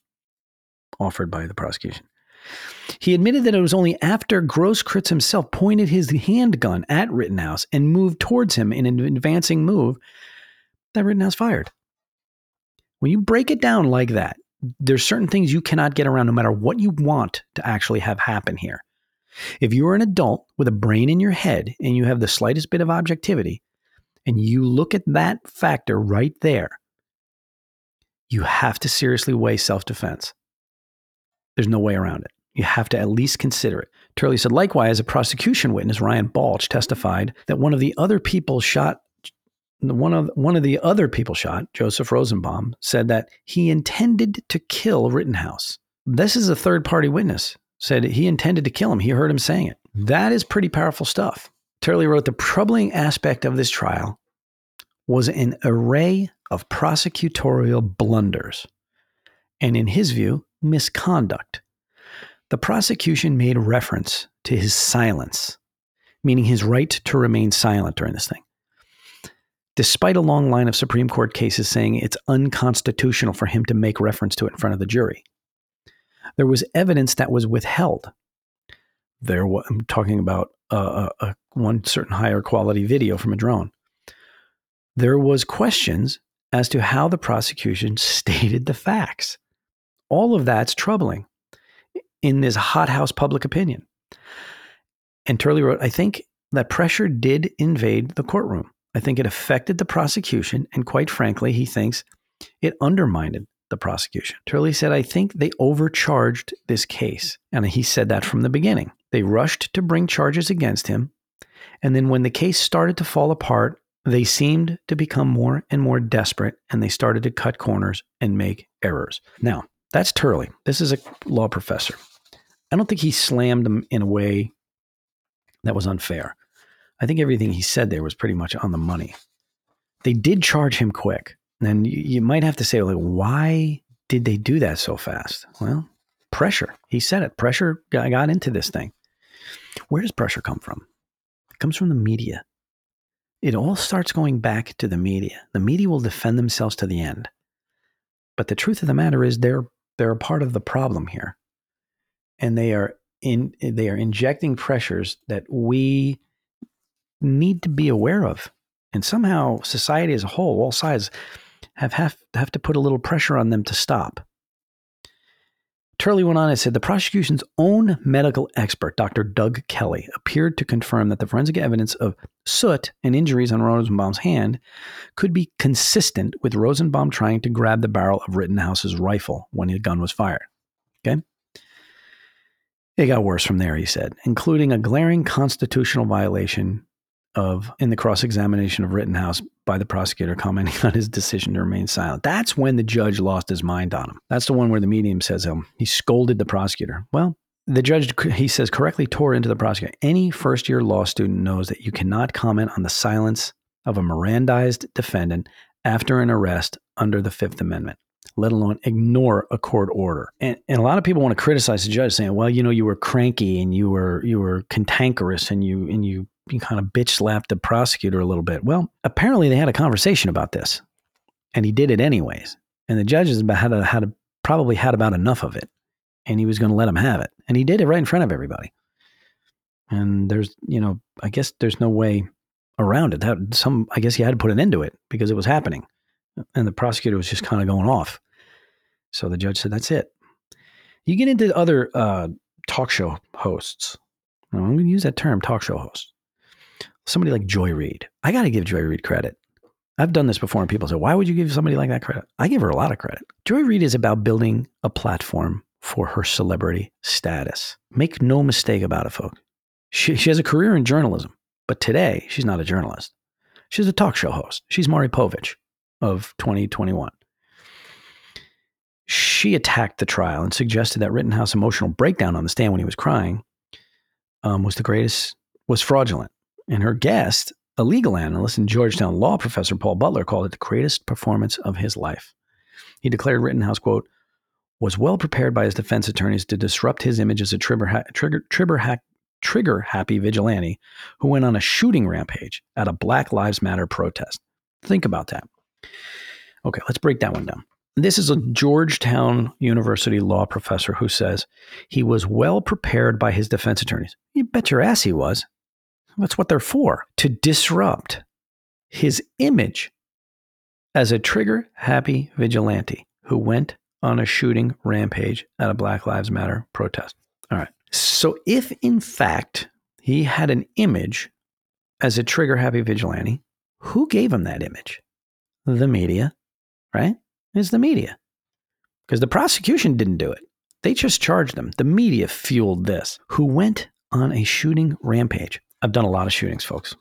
offered by the prosecution. He admitted that it was only after Grosskreutz himself pointed his handgun at Rittenhouse and moved towards him in an advancing move that Rittenhouse fired. When you break it down like that, there's certain things you cannot get around no matter what you want to actually have happen here. If you're an adult with a brain in your head and you have the slightest bit of objectivity, and you look at that factor right there, you have to seriously weigh self defense. There's no way around it. You have to at least consider it. Turley said, likewise, a prosecution witness, Ryan Balch, testified that one of the other people shot one of one of the other people shot, Joseph Rosenbaum, said that he intended to kill Rittenhouse. This is a third party witness. Said he intended to kill him. He heard him saying it. That is pretty powerful stuff. Turley wrote the troubling aspect of this trial was an array of prosecutorial blunders, and in his view, misconduct. The prosecution made reference to his silence, meaning his right to remain silent during this thing despite a long line of Supreme Court cases saying it's unconstitutional for him to make reference to it in front of the jury. There was evidence that was withheld. There, I'm talking about a, a, one certain higher quality video from a drone. There was questions as to how the prosecution stated the facts. All of that's troubling in this hothouse public opinion. And Turley wrote, I think that pressure did invade the courtroom. I think it affected the prosecution, and quite frankly, he thinks it undermined the prosecution. Turley said, I think they overcharged this case. And he said that from the beginning. They rushed to bring charges against him. And then when the case started to fall apart, they seemed to become more and more desperate and they started to cut corners and make errors. Now, that's Turley. This is a law professor. I don't think he slammed them in a way that was unfair. I think everything he said there was pretty much on the money. They did charge him quick. And you, you might have to say, like, why did they do that so fast? Well, pressure. He said it. Pressure got, got into this thing. Where does pressure come from? It comes from the media. It all starts going back to the media. The media will defend themselves to the end. But the truth of the matter is they're they're a part of the problem here. And they are in they are injecting pressures that we need to be aware of. And somehow society as a whole, all sides, have, have, have to put a little pressure on them to stop. Turley went on and said the prosecution's own medical expert, Dr. Doug Kelley, appeared to confirm that the forensic evidence of soot and injuries on Rosenbaum's hand could be consistent with Rosenbaum trying to grab the barrel of Rittenhouse's rifle when the gun was fired. Okay? It got worse from there, he said, including a glaring constitutional violation of in the cross examination of Rittenhouse by the prosecutor commenting on his decision to remain silent. That's when the judge lost his mind on him. That's the one where the medium says um, he scolded the prosecutor. Well, the judge, he says, correctly tore into the prosecutor. Any first year law student knows that you cannot comment on the silence of a Mirandized defendant after an arrest under the Fifth Amendment, let alone ignore a court order. And, and a lot of people want to criticize the judge, saying, "Well, you know, you were cranky and you were you were cantankerous and you and you kind of bitch slapped the prosecutor a little bit. Well, apparently they had a conversation about this, and he did it anyways. And the judges had a, had a, probably had about enough of it, and he was going to let him have it, and he did it right in front of everybody. And there's, you know, I guess there's no way around it. That some, I guess he had to put an end to it because it was happening, and the prosecutor was just kind of going off. So the judge said, "That's it." You get into other uh, talk show hosts. I'm going to use that term, talk show host somebody like Joy Reid. I got to give Joy Reid credit. I've done this before, and people say, why would you give somebody like that credit? I give her a lot of credit. Joy Reid is about building a platform for her celebrity status. Make no mistake about it, folks. She, she has a career in journalism, but today she's not a journalist. She's a talk show host. She's Maury Povich of 2021. She attacked the trial and suggested that Rittenhouse emotional breakdown on the stand when he was crying um, was the greatest, was fraudulent. And her guest, a legal analyst and Georgetown law professor Paul Butler, called it the greatest performance of his life. He declared Rittenhouse, quote, was well prepared by his defense attorneys to disrupt his image as a trigger, ha- trigger, trigger, ha- trigger happy vigilante who went on a shooting rampage at a Black Lives Matter protest. Think about that. Okay, let's break that one down. This is a Georgetown University law professor who says he was well prepared by his defense attorneys. You bet your ass he was. That's what they're for to disrupt his image as a trigger happy vigilante who went on a shooting rampage at a Black Lives Matter protest. All right. So, if in fact he had an image as a trigger happy vigilante, who gave him that image? The media, right? It's the media. Because the prosecution didn't do it. They just charged them. The media fueled this. Who went on a shooting rampage? I've done a lot of shootings, folks.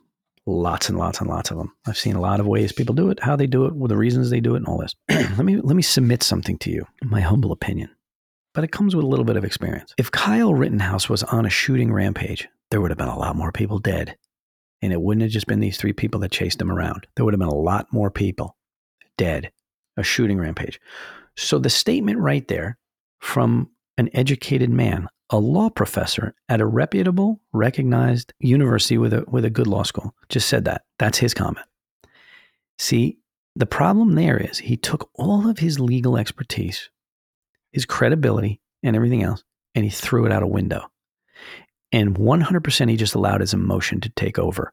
Lots and lots and lots of them. I've seen a lot of ways people do it, how they do it, the reasons they do it, and all this. let me let me submit something to you, my humble opinion. But it comes with a little bit of experience. If Kyle Rittenhouse was on a shooting rampage, there would have been a lot more people dead. And it wouldn't have just been these three people that chased him around. There would have been a lot more people dead. A shooting rampage. So the statement right there from an educated man a law professor at a reputable, recognized university with a, with a good law school just said that. That's his comment. See, the problem there is he took all of his legal expertise, his credibility, and everything else, and he threw it out a window. And 100% he just allowed his emotion to take over.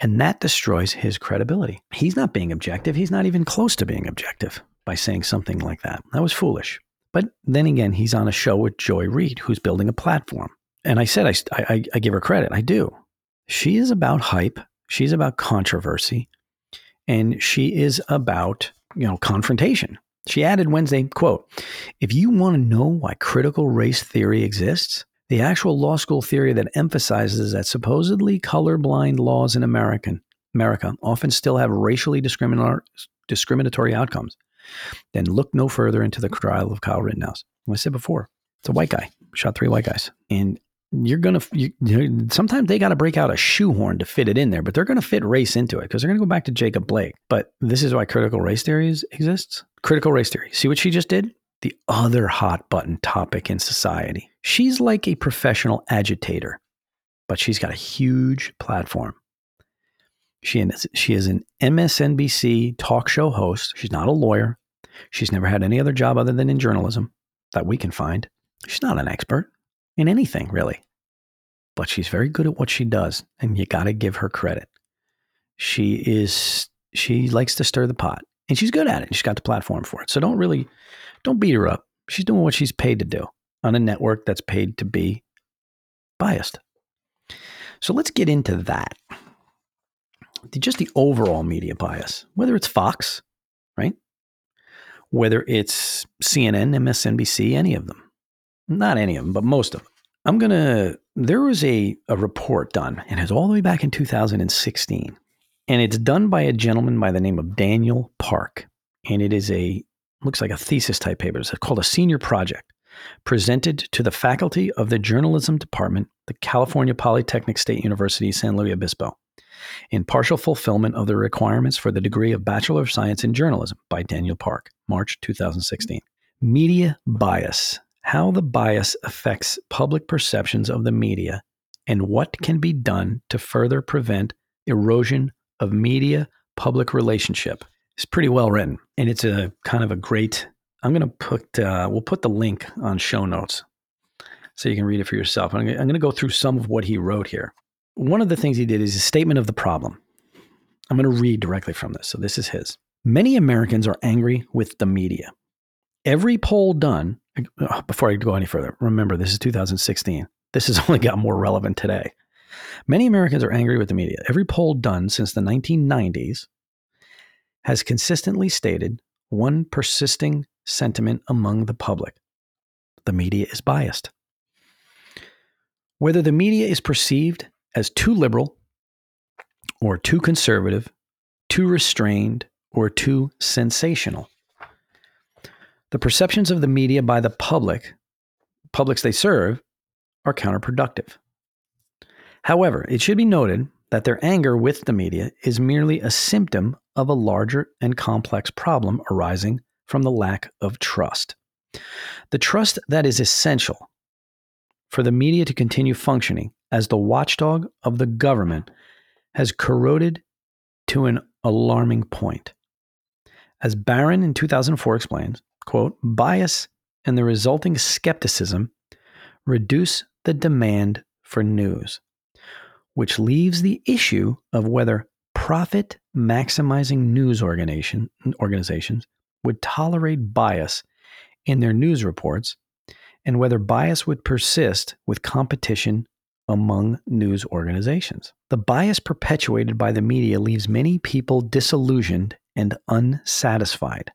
And that destroys his credibility. He's not being objective. He's not even close to being objective by saying something like that. That was foolish. But then again, he's on a show with Joy Reid, who's building a platform. And I said, I, I, I give her credit. I do. She is about hype. She's about controversy. And she is about, you know, confrontation. She added Wednesday, quote, if you want to know why critical race theory exists, the actual law school theory that emphasizes that supposedly colorblind laws in American America often still have racially discriminatory outcomes then look no further into the trial of Kyle Rittenhouse. I said before, it's a white guy, shot three white guys. And you're going to, you, you sometimes they got to break out a shoehorn to fit it in there, but they're going to fit race into it because they're going to go back to Jacob Blake. But this is why critical race theory exists. Critical race theory. See what she just did? The other hot button topic in society. She's like a professional agitator, but she's got a huge platform. She she is an MSNBC talk show host. She's not a lawyer. She's never had any other job other than in journalism that we can find. She's not an expert in anything, really. But she's very good at what she does, and you got to give her credit. She is she likes to stir the pot, and she's good at it. She's got the platform for it. So don't really don't beat her up. She's doing what she's paid to do on a network that's paid to be biased. So let's get into that just the overall media bias, whether it's Fox, right? Whether it's CNN, MSNBC, any of them. Not any of them, but most of them. I'm going to, there was a, a report done, and it's all the way back in 2016. And it's done by a gentleman by the name of Daniel Park. And it is a, looks like a thesis type paper. It's called a senior project presented to the faculty of the journalism department, the California Polytechnic State University, San Luis Obispo in partial fulfillment of the requirements for the degree of Bachelor of Science in Journalism by Daniel Park, March 2016. Media bias how the bias affects public perceptions of the media and what can be done to further prevent erosion of media public relationship. It's pretty well written and it's a kind of a great I'm going to put uh, we'll put the link on show notes so you can read it for yourself. I'm going to go through some of what he wrote here one of the things he did is a statement of the problem. I'm going to read directly from this. So this is his. Many Americans are angry with the media. Every poll done, uh, before I go any further, remember this is 2016. This has only got more relevant today. Many Americans are angry with the media. Every poll done since the 1990s has consistently stated one persisting sentiment among the public the media is biased. Whether the media is perceived as too liberal or too conservative, too restrained, or too sensational. The perceptions of the media by the public, publics they serve, are counterproductive. However, it should be noted that their anger with the media is merely a symptom of a larger and complex problem arising from the lack of trust. The trust that is essential for the media to continue functioning as the watchdog of the government has corroded to an alarming point. As Barron in 2004 explains, quote, bias and the resulting skepticism reduce the demand for news, which leaves the issue of whether profit maximizing news organization, organizations would tolerate bias in their news reports and whether bias would persist with competition among news organizations. The bias perpetuated by the media leaves many people disillusioned and unsatisfied,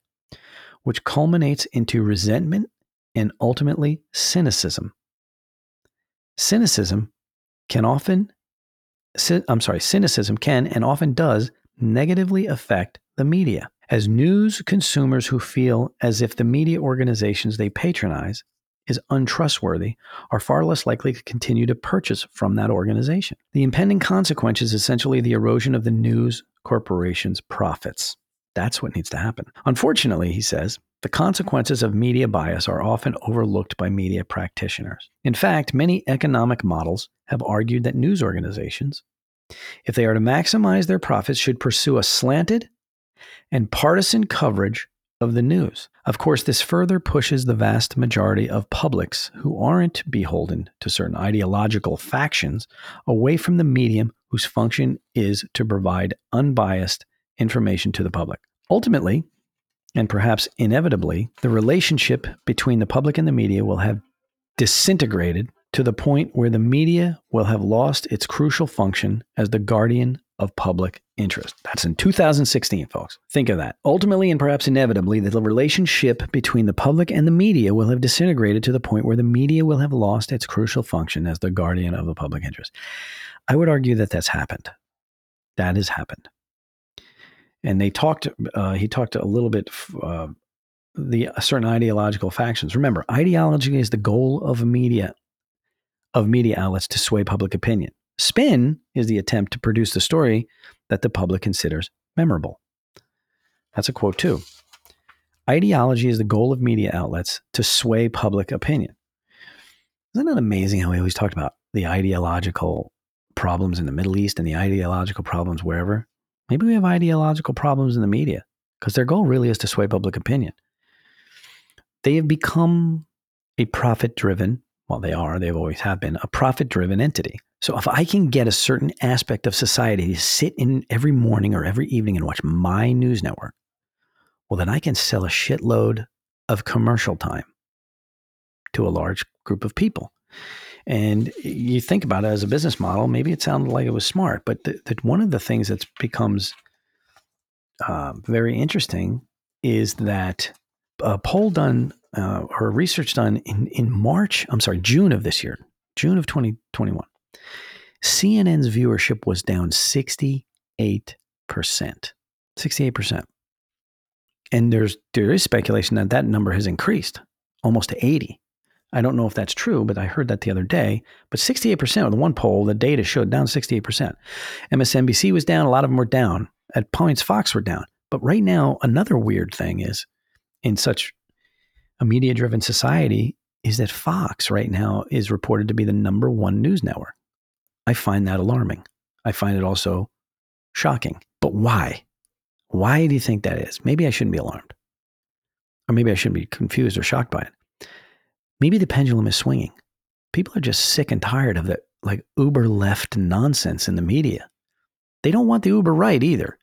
which culminates into resentment and ultimately cynicism. Cynicism can often, I'm sorry, cynicism can and often does negatively affect the media. As news consumers who feel as if the media organizations they patronize is untrustworthy are far less likely to continue to purchase from that organization. The impending consequence is essentially the erosion of the news corporation's profits. That's what needs to happen. Unfortunately, he says, the consequences of media bias are often overlooked by media practitioners. In fact, many economic models have argued that news organizations, if they are to maximize their profits, should pursue a slanted and partisan coverage of the news. Of course, this further pushes the vast majority of publics who aren't beholden to certain ideological factions away from the medium whose function is to provide unbiased information to the public. Ultimately, and perhaps inevitably, the relationship between the public and the media will have disintegrated to the point where the media will have lost its crucial function as the guardian of public interest. That's in 2016, folks. Think of that. Ultimately, and perhaps inevitably, the relationship between the public and the media will have disintegrated to the point where the media will have lost its crucial function as the guardian of the public interest. I would argue that that's happened. That has happened. And they talked, uh, he talked a little bit, uh, the certain ideological factions. Remember, ideology is the goal of media, of media outlets to sway public opinion. Spin is the attempt to produce the story that the public considers memorable. That's a quote, too. Ideology is the goal of media outlets to sway public opinion. Isn't it amazing how we always talked about the ideological problems in the Middle East and the ideological problems wherever? Maybe we have ideological problems in the media because their goal really is to sway public opinion. They have become a profit driven, well, they are, they've always have been, a profit driven entity. So if I can get a certain aspect of society to sit in every morning or every evening and watch my news network, well, then I can sell a shitload of commercial time to a large group of people. And you think about it as a business model, maybe it sounded like it was smart, but the, one of the things that becomes uh, very interesting is that a poll done uh, or research done in, in March, I'm sorry, June of this year, June of 2021, CNN's viewership was down 68%. 68%. And there's there is speculation that that number has increased almost to 80. I don't know if that's true, but I heard that the other day. But 68% of the one poll, the data showed down 68%. MSNBC was down, a lot of them were down. At points, Fox were down. But right now, another weird thing is in such a media driven society is that Fox right now is reported to be the number one news network. I find that alarming. I find it also shocking. But why? Why do you think that is? Maybe I shouldn't be alarmed. Or maybe I shouldn't be confused or shocked by it. Maybe the pendulum is swinging. People are just sick and tired of the like uber left nonsense in the media. They don't want the uber right either.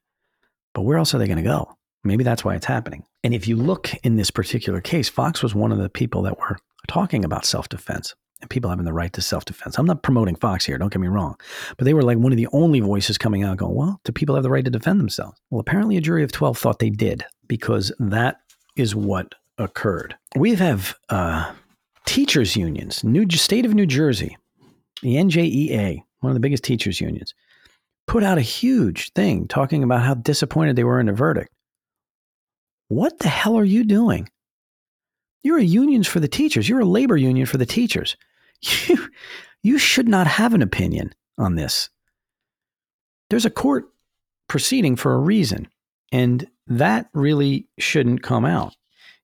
But where else are they going to go? Maybe that's why it's happening. And if you look in this particular case, Fox was one of the people that were talking about self defense and people having the right to self defense. I'm not promoting Fox here, don't get me wrong, but they were like one of the only voices coming out going, well, do people have the right to defend themselves? Well, apparently a jury of 12 thought they did because that is what occurred. We have uh, teachers' unions, New State of New Jersey, the NJEA, one of the biggest teachers' unions, put out a huge thing talking about how disappointed they were in the verdict. What the hell are you doing? You're a union for the teachers. You're a labor union for the teachers. You, you should not have an opinion on this. There's a court proceeding for a reason, and that really shouldn't come out.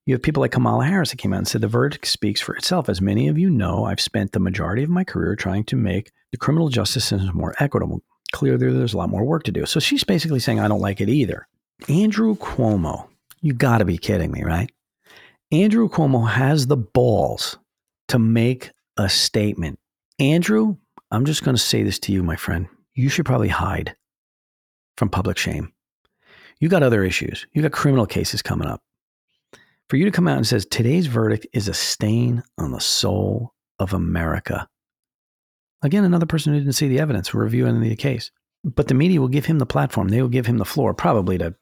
You have people like Kamala Harris that came out and said the verdict speaks for itself. As many of you know, I've spent the majority of my career trying to make the criminal justice system more equitable. Clearly, there's a lot more work to do. So she's basically saying, I don't like it either. Andrew Cuomo You got to be kidding me, right? Andrew Cuomo has the balls to make a statement. Andrew, I'm just going to say this to you, my friend. You should probably hide from public shame. You got other issues. You got criminal cases coming up. For you to come out and says today's verdict is a stain on the soul of America. Again, another person who didn't see the evidence reviewing the case. But the media will give him the platform. They will give him the floor, probably to,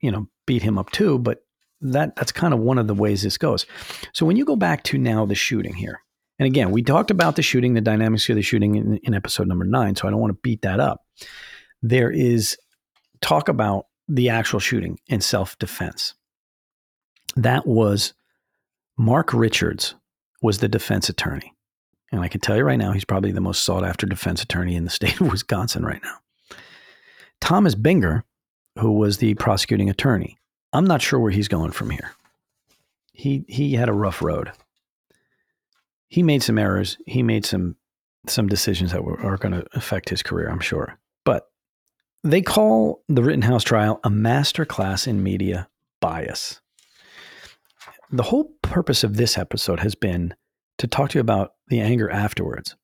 you know, beat him up too. But that that's kind of one of the ways this goes. So when you go back to now the shooting here, and again, we talked about the shooting, the dynamics of the shooting in, in episode number nine. So I don't want to beat that up. There is talk about the actual shooting and self defense. That was Mark Richards was the defense attorney. And I can tell you right now, he's probably the most sought after defense attorney in the state of Wisconsin right now. Thomas Binger, who was the prosecuting attorney, I'm not sure where he's going from here. He he had a rough road. He made some errors. He made some some decisions that were, are going to affect his career, I'm sure. But they call the Rittenhouse trial a masterclass in media bias. The whole purpose of this episode has been to talk to you about the anger afterwards.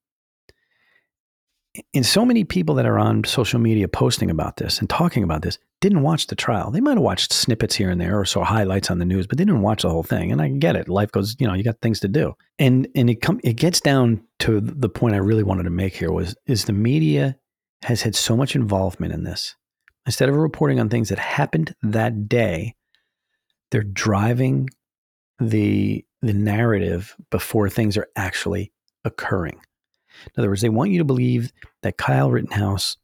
And so many people that are on social media posting about this and talking about this didn't watch the trial. They might have watched snippets here and there or saw highlights on the news, but they didn't watch the whole thing. And I get it. Life goes, you know, you got things to do. And and it come it gets down to the point I really wanted to make here was is the media has had so much involvement in this. Instead of reporting on things that happened that day, they're driving the the narrative before things are actually occurring. In other words, they want you to believe that Kyle Rittenhouse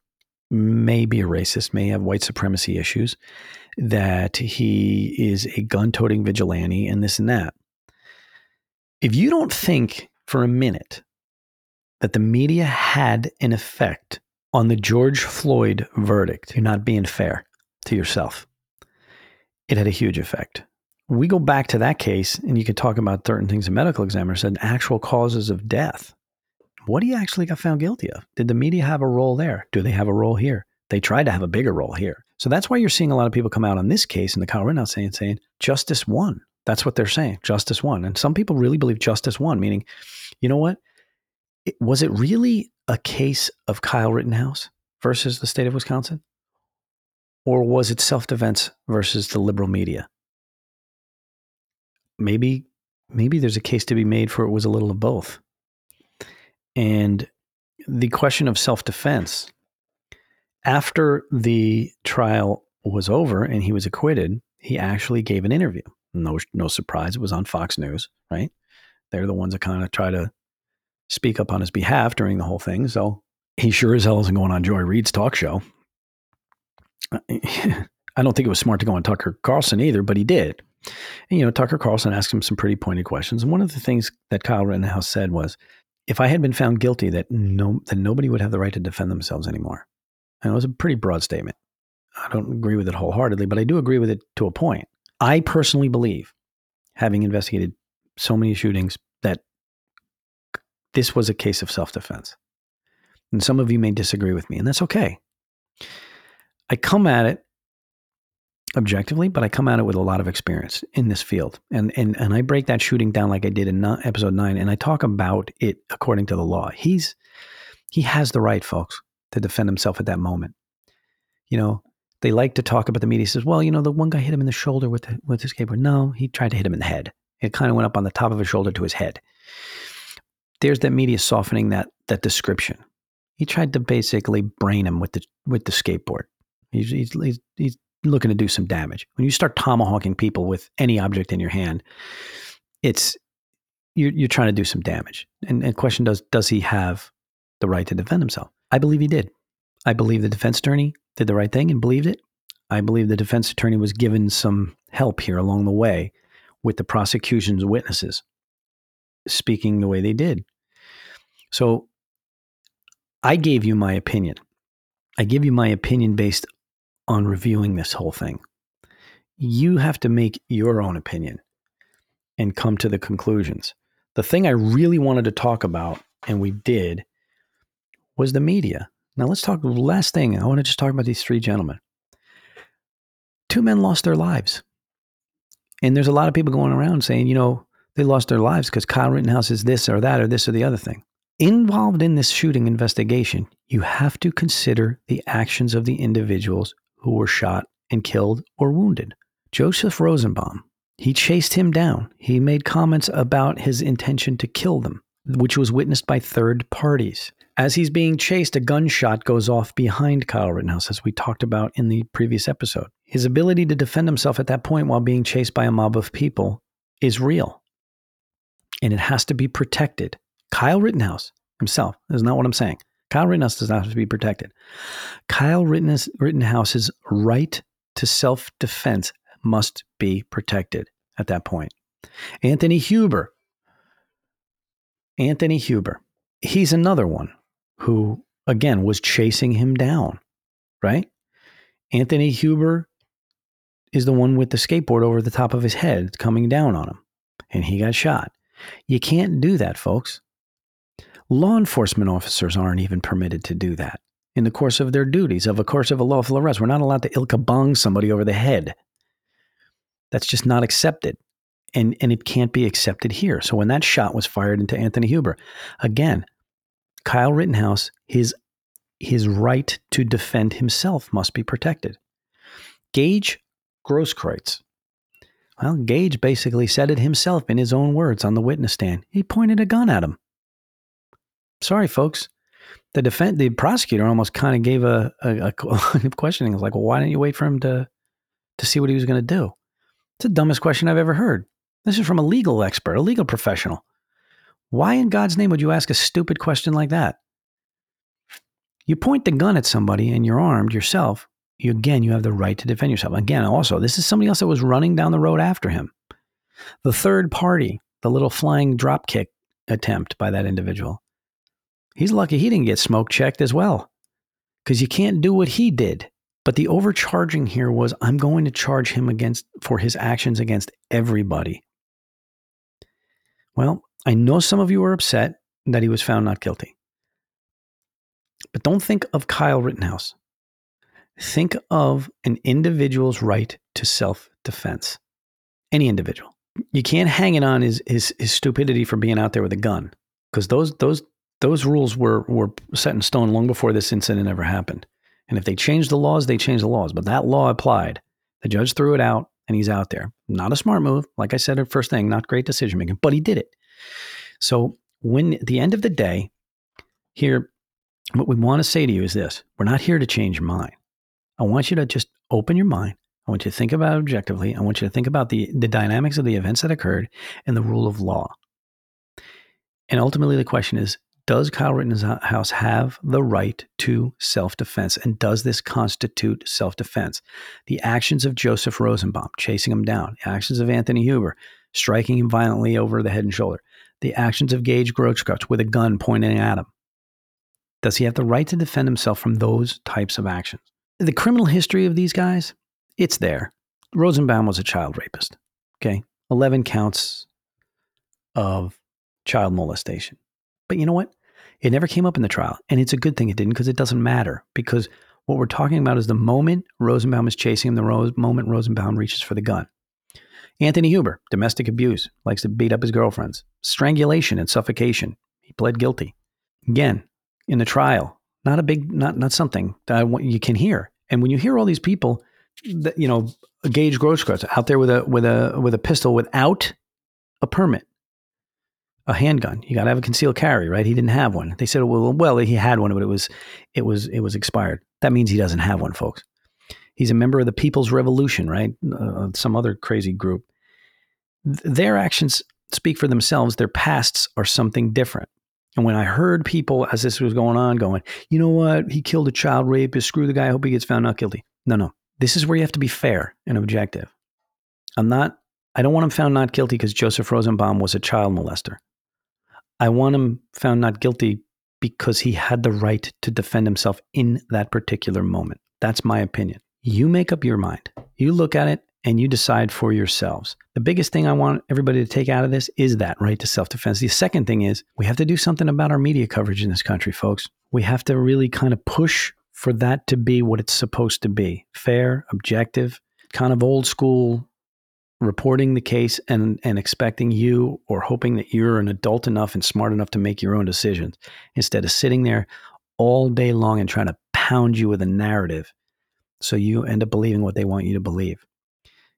may be a racist, may have white supremacy issues, that he is a gun toting vigilante, and this and that. If you don't think for a minute that the media had an effect on the George Floyd verdict, you're not being fair to yourself. It had a huge effect we go back to that case and you could talk about certain things a medical examiner said actual causes of death. What he actually got found guilty of? Did the media have a role there? Do they have a role here? They tried to have a bigger role here. So that's why you're seeing a lot of people come out on this case in the Kyle Rittenhouse saying, saying justice won. That's what they're saying. Justice won. And some people really believe justice won, meaning, you know what? It, was it really a case of Kyle Rittenhouse versus the state of Wisconsin? Or was it self defense versus the liberal media? Maybe maybe there's a case to be made for it was a little of both. And the question of self-defense after the trial was over and he was acquitted, he actually gave an interview. No no surprise, it was on Fox News, right? They're the ones that kind of try to speak up on his behalf during the whole thing. So he sure as hell isn't going on Joy Reid's talk show. Uh, I don't think it was smart to go on Tucker Carlson either, but he did. And, you know, Tucker Carlson asked him some pretty pointed questions. And one of the things that Kyle Rittenhouse said was, if I had been found guilty, that no, that nobody would have the right to defend themselves anymore. And it was a pretty broad statement. I don't agree with it wholeheartedly, but I do agree with it to a point. I personally believe, having investigated so many shootings, that this was a case of self defense. And some of you may disagree with me, and that's okay. I come at it objectively, but I come at it with a lot of experience in this field. And and and I break that shooting down like I did in episode 9 and I talk about it according to the law. He's he has the right, folks, to defend himself at that moment. You know, they like to talk about the media says, "Well, you know, the one guy hit him in the shoulder with the, with his skateboard." No, he tried to hit him in the head. It kind of went up on the top of his shoulder to his head. There's that media softening that that description. He tried to basically brain him with the with the skateboard. He's, he's, he's, he's looking to do some damage. When you start tomahawking people with any object in your hand, it's you're, you're trying to do some damage. And, the question does does he have the right to defend himself? I believe he did. I believe the defense attorney did the right thing and believed it. I believe the defense attorney was given some help here along the way with the prosecution's witnesses speaking the way they did. So I gave you my opinion. I give you my opinion based on reviewing this whole thing. You have to make your own opinion and come to the conclusions. The thing I really wanted to talk about, and we did, was the media. Now let's talk. Last thing, I want to just talk about these three gentlemen. Two men lost their lives. And there's a lot of people going around saying, you know, they lost their lives because Kyle Rittenhouse is this or that or this or the other thing. Involved in this shooting investigation, you have to consider the actions of the individuals who were shot and killed or wounded. Joseph Rosenbaum, he chased him down. He made comments about his intention to kill them, which was witnessed by third parties. As he's being chased, a gunshot goes off behind Kyle Rittenhouse, as we talked about in the previous episode. His ability to defend himself at that point while being chased by a mob of people is real. And it has to be protected. Kyle Rittenhouse himself is not what I'm saying. Kyle Rittenhouse does not have to be protected. Kyle Rittenhouse's right to self defense must be protected at that point. Anthony Huber. Anthony Huber. He's another one who, again, was chasing him down, right? Anthony Huber is the one with the skateboard over the top of his head coming down on him, and he got shot. You can't do that, folks. Law enforcement officers aren't even permitted to do that in the course of their duties, of a course of a lawful arrest. We're not allowed to ilka bong somebody over the head. That's just not accepted. And, and it can't be accepted here. So when that shot was fired into Anthony Huber, again, Kyle Rittenhouse, his his right to defend himself must be protected. Gaige Grosskreutz. Well, Gaige basically said it himself in his own words on the witness stand. He pointed a gun at him. Sorry, folks. The defense, the prosecutor almost kind of gave a, a, a questioning. It was like, well, why didn't you wait for him to to see what he was going to do? It's the dumbest question I've ever heard. This is from a legal expert, a legal professional. Why in God's name would you ask a stupid question like that? You point the gun at somebody and you're armed yourself. You, again, you have the right to defend yourself. Again, also, this is somebody else that was running down the road after him. The third party, the little flying drop kick attempt by that individual, he's lucky he didn't get smoke checked as well because you can't do what he did. But the overcharging here was I'm going to charge him against for his actions against everybody. Well, I know some of you are upset that he was found not guilty. But don't think of Kyle Rittenhouse. Think of an individual's right to self defense. Any individual. You can't hang it on his, his, his stupidity for being out there with a gun because those, those, those rules were, were set in stone long before this incident ever happened. And if they changed the laws, they changed the laws. But that law applied. The judge threw it out and he's out there. Not a smart move. Like I said at first thing, not great decision making, but he did it. So when the end of the day, here, what we want to say to you is this we're not here to change your mind. I want you to just open your mind. I want you to think about it objectively. I want you to think about the, the dynamics of the events that occurred and the rule of law. And ultimately, the question is Does Kyle Rittenhouse have the right to self defense? And does this constitute self defense? The actions of Joseph Rosenbaum, chasing him down, actions of Anthony Huber, striking him violently over the head and shoulder, the actions of Gaige Grosskreutz with a gun pointing at him? Does he have the right to defend himself from those types of actions? The criminal history of these guys, it's there. Rosenbaum was a child rapist. Okay. 11 counts of child molestation. But you know what? It never came up in the trial. And it's a good thing it didn't because it doesn't matter. Because what we're talking about is the moment Rosenbaum is chasing him, the moment Rosenbaum reaches for the gun. Anthony Huber, domestic abuse, likes to beat up his girlfriends. Strangulation and suffocation. He pled guilty. Again, in the trial, not a big, not not something that want, you can hear. And when you hear all these people, that, you know, Gaige Grosskreutz out there with a with a with a pistol without a permit, a handgun. You got to have a concealed carry, right? He didn't have one. They said, well, well, he had one, but it was it was it was expired. That means he doesn't have one, folks. He's a member of the People's Revolution, right? Uh, some other crazy group. Their actions speak for themselves. Their pasts are something different. And when I heard people as this was going on going, you know what? He killed a child rapist. Screw the guy. I hope he gets found not guilty. No, no. This is where you have to be fair and objective. I'm not, I don't want him found not guilty because Joseph Rosenbaum was a child molester. I want him found not guilty because he had the right to defend himself in that particular moment. That's my opinion. You make up your mind. You look at it and you decide for yourselves. The biggest thing I want everybody to take out of this is that right to self defense. The second thing is we have to do something about our media coverage in this country, folks. We have to really kind of push for that to be what it's supposed to be fair, objective, kind of old school reporting the case and and expecting you or hoping that you're an adult enough and smart enough to make your own decisions instead of sitting there all day long and trying to pound you with a narrative so you end up believing what they want you to believe.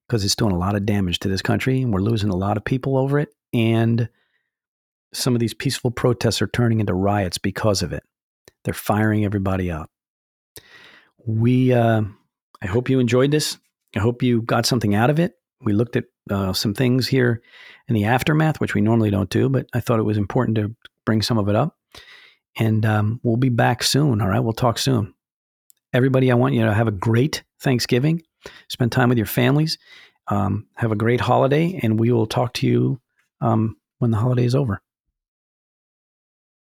Because it's doing a lot of damage to this country and we're losing a lot of people over it and some of these peaceful protests are turning into riots because of it. They're firing everybody up. We uh, i hope you enjoyed this. I hope you got something out of it we looked at uh, some things here in the aftermath, which we normally don't do, but I thought it was important to bring some of it up. And um, we'll be back soon. All right. We'll talk soon. Everybody, I want you to have a great Thanksgiving, spend time with your families, um, have a great holiday, and we will talk to you um, when the holiday is over.